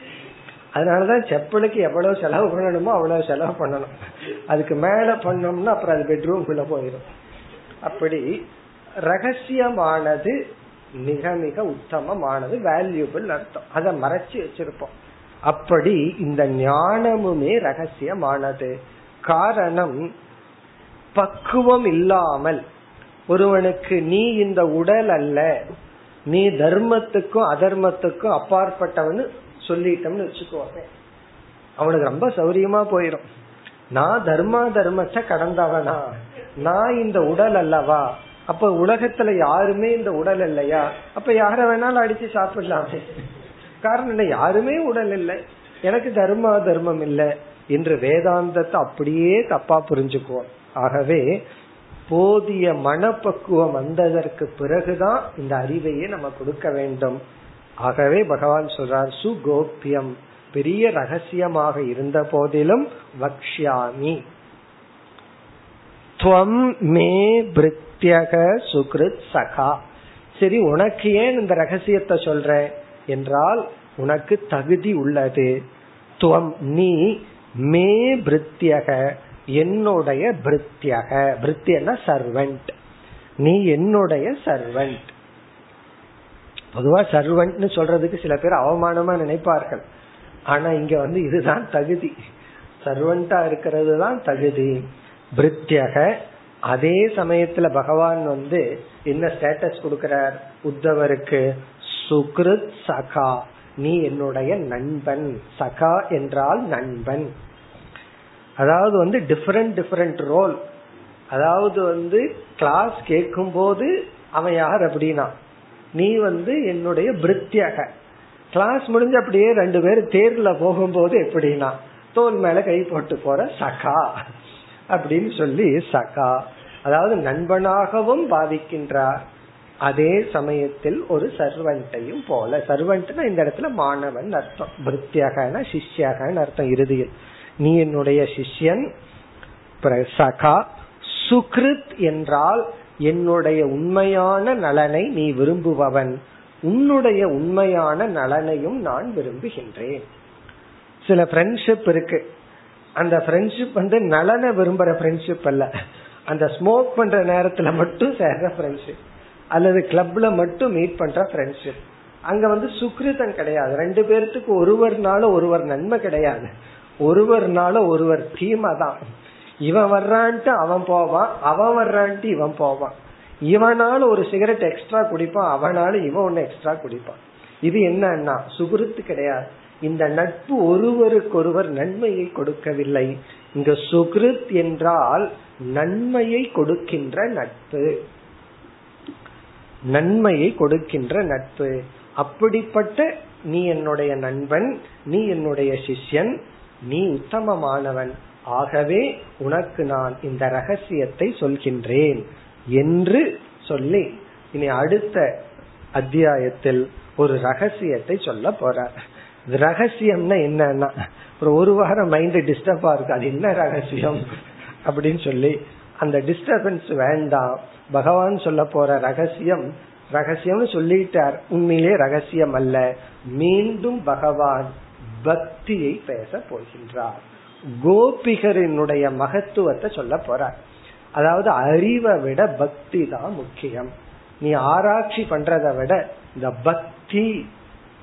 அதனாலதான் செப்பலுக்கு எவ்வளவு செலவு பண்ணணுமோ அவ்வளவு செலவு பண்ணணும். அதுக்கு மேல பண்ணோம்னா அப்புறம் அது பெட்ரூம்குள்ள போயிடும். அப்படி ரகசியமானது மிக மிக உத்தமமானது வேல்யூபிள் அர்த்தம். அதை மறைச்சு வச்சிருப்போம். அப்படி இந்த ஞானமுமே ரகசியமானது. காரணம் பக்குவம் இல்லாமல் ஒருவனுக்கு நீ இந்த உடல் அல்ல நீ தர்மத்துக்கும் அதர்மத்துக்கும் அப்பாற்பட்டவன்னு சொல்லிட்டோம்னு வச்சுக்கோங்க. அவனுக்கு ரொம்ப சௌரியமா போயிடும் நான் தர்மா தர்மத்தை கடந்தவனா? நான் இந்த உடல் அல்லவா? அப்ப உலகத்துல யாருமே இந்த உடல் இல்லையா? அப்ப யார வேணாலும் அடிச்சு சாப்பிடலாமே. காரணம் என்ன? யாருமே உடல் இல்லை. எனக்கு தர்மா தர்மம் இல்லை. என்று வேதாந்தத்தை அப்படியே தப்பா புரிஞ்சுக்குவோம். ஆகவே போதிய மனப்பக்குவம் வந்ததற்கு பிறகுதான் இந்த அறிவையே நம்ம கொடுக்க வேண்டும். ஆகவே பகவான் சொல்றார் சுகோப்பியம் பெரிய ரகசியமாக இருந்த போதிலும் வக்ஷாமி துவம் மே பிருத்தியக சுகிருத் சகா. சரி உனக்கு ஏன் இந்த ரகசியத்தை சொல்ற? என்றால் உனக்கு தகுதி உள்ளது. துவம் நீ மே பிருத்தியக என்னுடைய பிரித்தியக. பிருத்தியன சர்வெண்ட். நீ என்னுடைய சர்வெண்ட். பொதுவா சர்வன்ட்னு சொல்றதுக்கு சில பேர் அவமானமா நினைப்பார்கள். ஆனா இங்க வந்து இதுதான் தகுதி. சர்வன்டா இருக்கிறது தான் தகுதி. பிரித்தியக அதே சமயத்துல பகவான் வந்து என்ன ஸ்டேட்டஸ் கொடுக்கிறார்? உத்தவருக்கு சுக்ருத் சகா. நீ என்னுடைய நண்பன். சகா என்றால் நண்பன். அதாவது வந்து டிஃபரெண்ட் டிஃபரெண்ட் ரோல் அதாவது வந்து கிளாஸ் கேட்கும் போது அவன் யார் அப்படின்னா? நீ வந்து என்னுடைய பிரித்தியக கிளாஸ் முடிஞ்ச அப்படியே ரெண்டு பேரும் தேர்ல போகும்போது எப்படின்னா தோல் மேல கை போட்டு போற சகா அப்படின்னு சொல்லி சகா. அதாவது நண்பனாகவும் பாதிக்கின்றார். அதே சமயத்தில் ஒரு சர்வன்ட்டையும் போல. சர்வன்ட்னா இந்த இடத்துல மாணவன் அர்த்தம். பிரித்தியகன சிஷ்யகன்னு அர்த்தம் இறுதியில். நீ என்னுடைய சிஷ்யன் சகா சுக்ருத் என்றால் என்னுடைய உண்மையான நலனை நீ விரும்புபவன். உன்னுடைய உண்மையான நலனையும் நான் விரும்புகின்றேன். சில ஃப்ரெண்ட்ஷிப் இருக்கு. அந்த ஃப்ரெண்ட்ஷிப் வந்து நலனை விரும்புற ஃப்ரெண்ட்ஷிப் அல்ல. அந்த ஸ்மோக் பண்ற நேரத்துல மட்டும் சேர்ற ஃப்ரெண்ட்ஷிப் அல்லது கிளப்ல மட்டும் மீட் பண்ற ஃப்ரெண்ட்ஷிப் அங்க வந்து சுக்ரிதன் கிடையாது. ரெண்டு பேர்த்துக்கு ஒருவர்னால ஒருவர் நன்மை கிடையாது. ஒருவர்னால ஒருவர் தீமை தான் இவன் வர்றான்ட்டு அவன் போவான் அவன் வர்றான்ட்டு இவன் போவான். இவனால ஒரு சிகரெட் எக்ஸ்ட்ரா குடிப்பான் அவனால இவன் ஒன்னு எக்ஸ்ட்ரா குடிப்பான். இது என்னன்னா சுகுருத்து கிடையாது. இந்த நட்பு ஒருவருக்கொருவர் நன்மையை கொடுக்கவில்லை. இங்க சுகிருத் என்றால் நன்மையை கொடுக்கின்ற நட்பு. நன்மையை கொடுக்கின்ற நட்பு. அப்படிப்பட்ட நீ என்னுடைய நண்பன் நீ என்னுடைய சிஷ்யன் நீ உத்தமமானவன். ஆகவே உனக்கு நான் இந்த ரகசியத்தை சொல்கின்றேன் என்று சொல்லி இனி அடுத்த அத்தியாயத்தில் ஒரு ரகசியத்தை சொல்ல போற. ரகசியம்னா என்னன்னா ஒரு வாரம் மைண்ட் டிஸ்டர்பா இருக்கு. அது என்ன ரகசியம் அப்படின்னு சொல்லி அந்த டிஸ்டர்பன்ஸ் வேண்டாம் பகவான் சொல்ல போற ரகசியம் ரகசியம்னு சொல்லிட்டார். உண்மையிலே ரகசியம் அல்ல மீண்டும் பகவான் பக்தியை பேச போகின்றார். கோபிகரினுடைய மகத்துவத்தை சொல்ல போறார். அதாவது அறிவை விட பக்தி தான் முக்கியம். நீ ஆராய்ச்சி பண்றதை விட இந்த பக்தி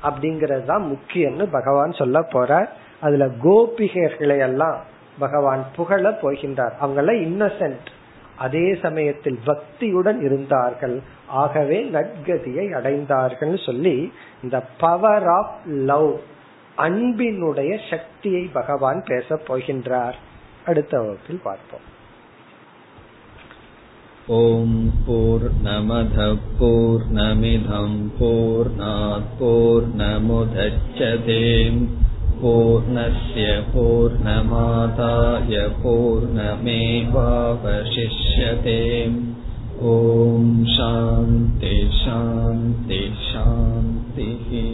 அப்படிங்கறது தான் முக்கியம்னு பகவான் சொல்ல போறார். அதுல கோபிகர்களை எல்லாம் பகவான் புகழ போகின்றார். அவங்க இன்னசென்ட் அதே சமயத்தில் பக்தியுடன் இருந்தார்கள். ஆகவே நட்கதியை அடைந்தார்கள் சொல்லி இந்த பவர் ஆஃப் லவ் அன்பினுடைய சக்தியை பகவான் பேச போகின்றார். அடுத்த வகுப்பில் பார்ப்போம். ஓம் போர் நமத போர் நமிதம் போர் போர் நமுதச்சதேம் பூர்ணய பூர்ணமாதாய பூர்ணமேவாவசிஷ்யதேம். ஓம் சாந்தி சாந்தி சாந்திஹி.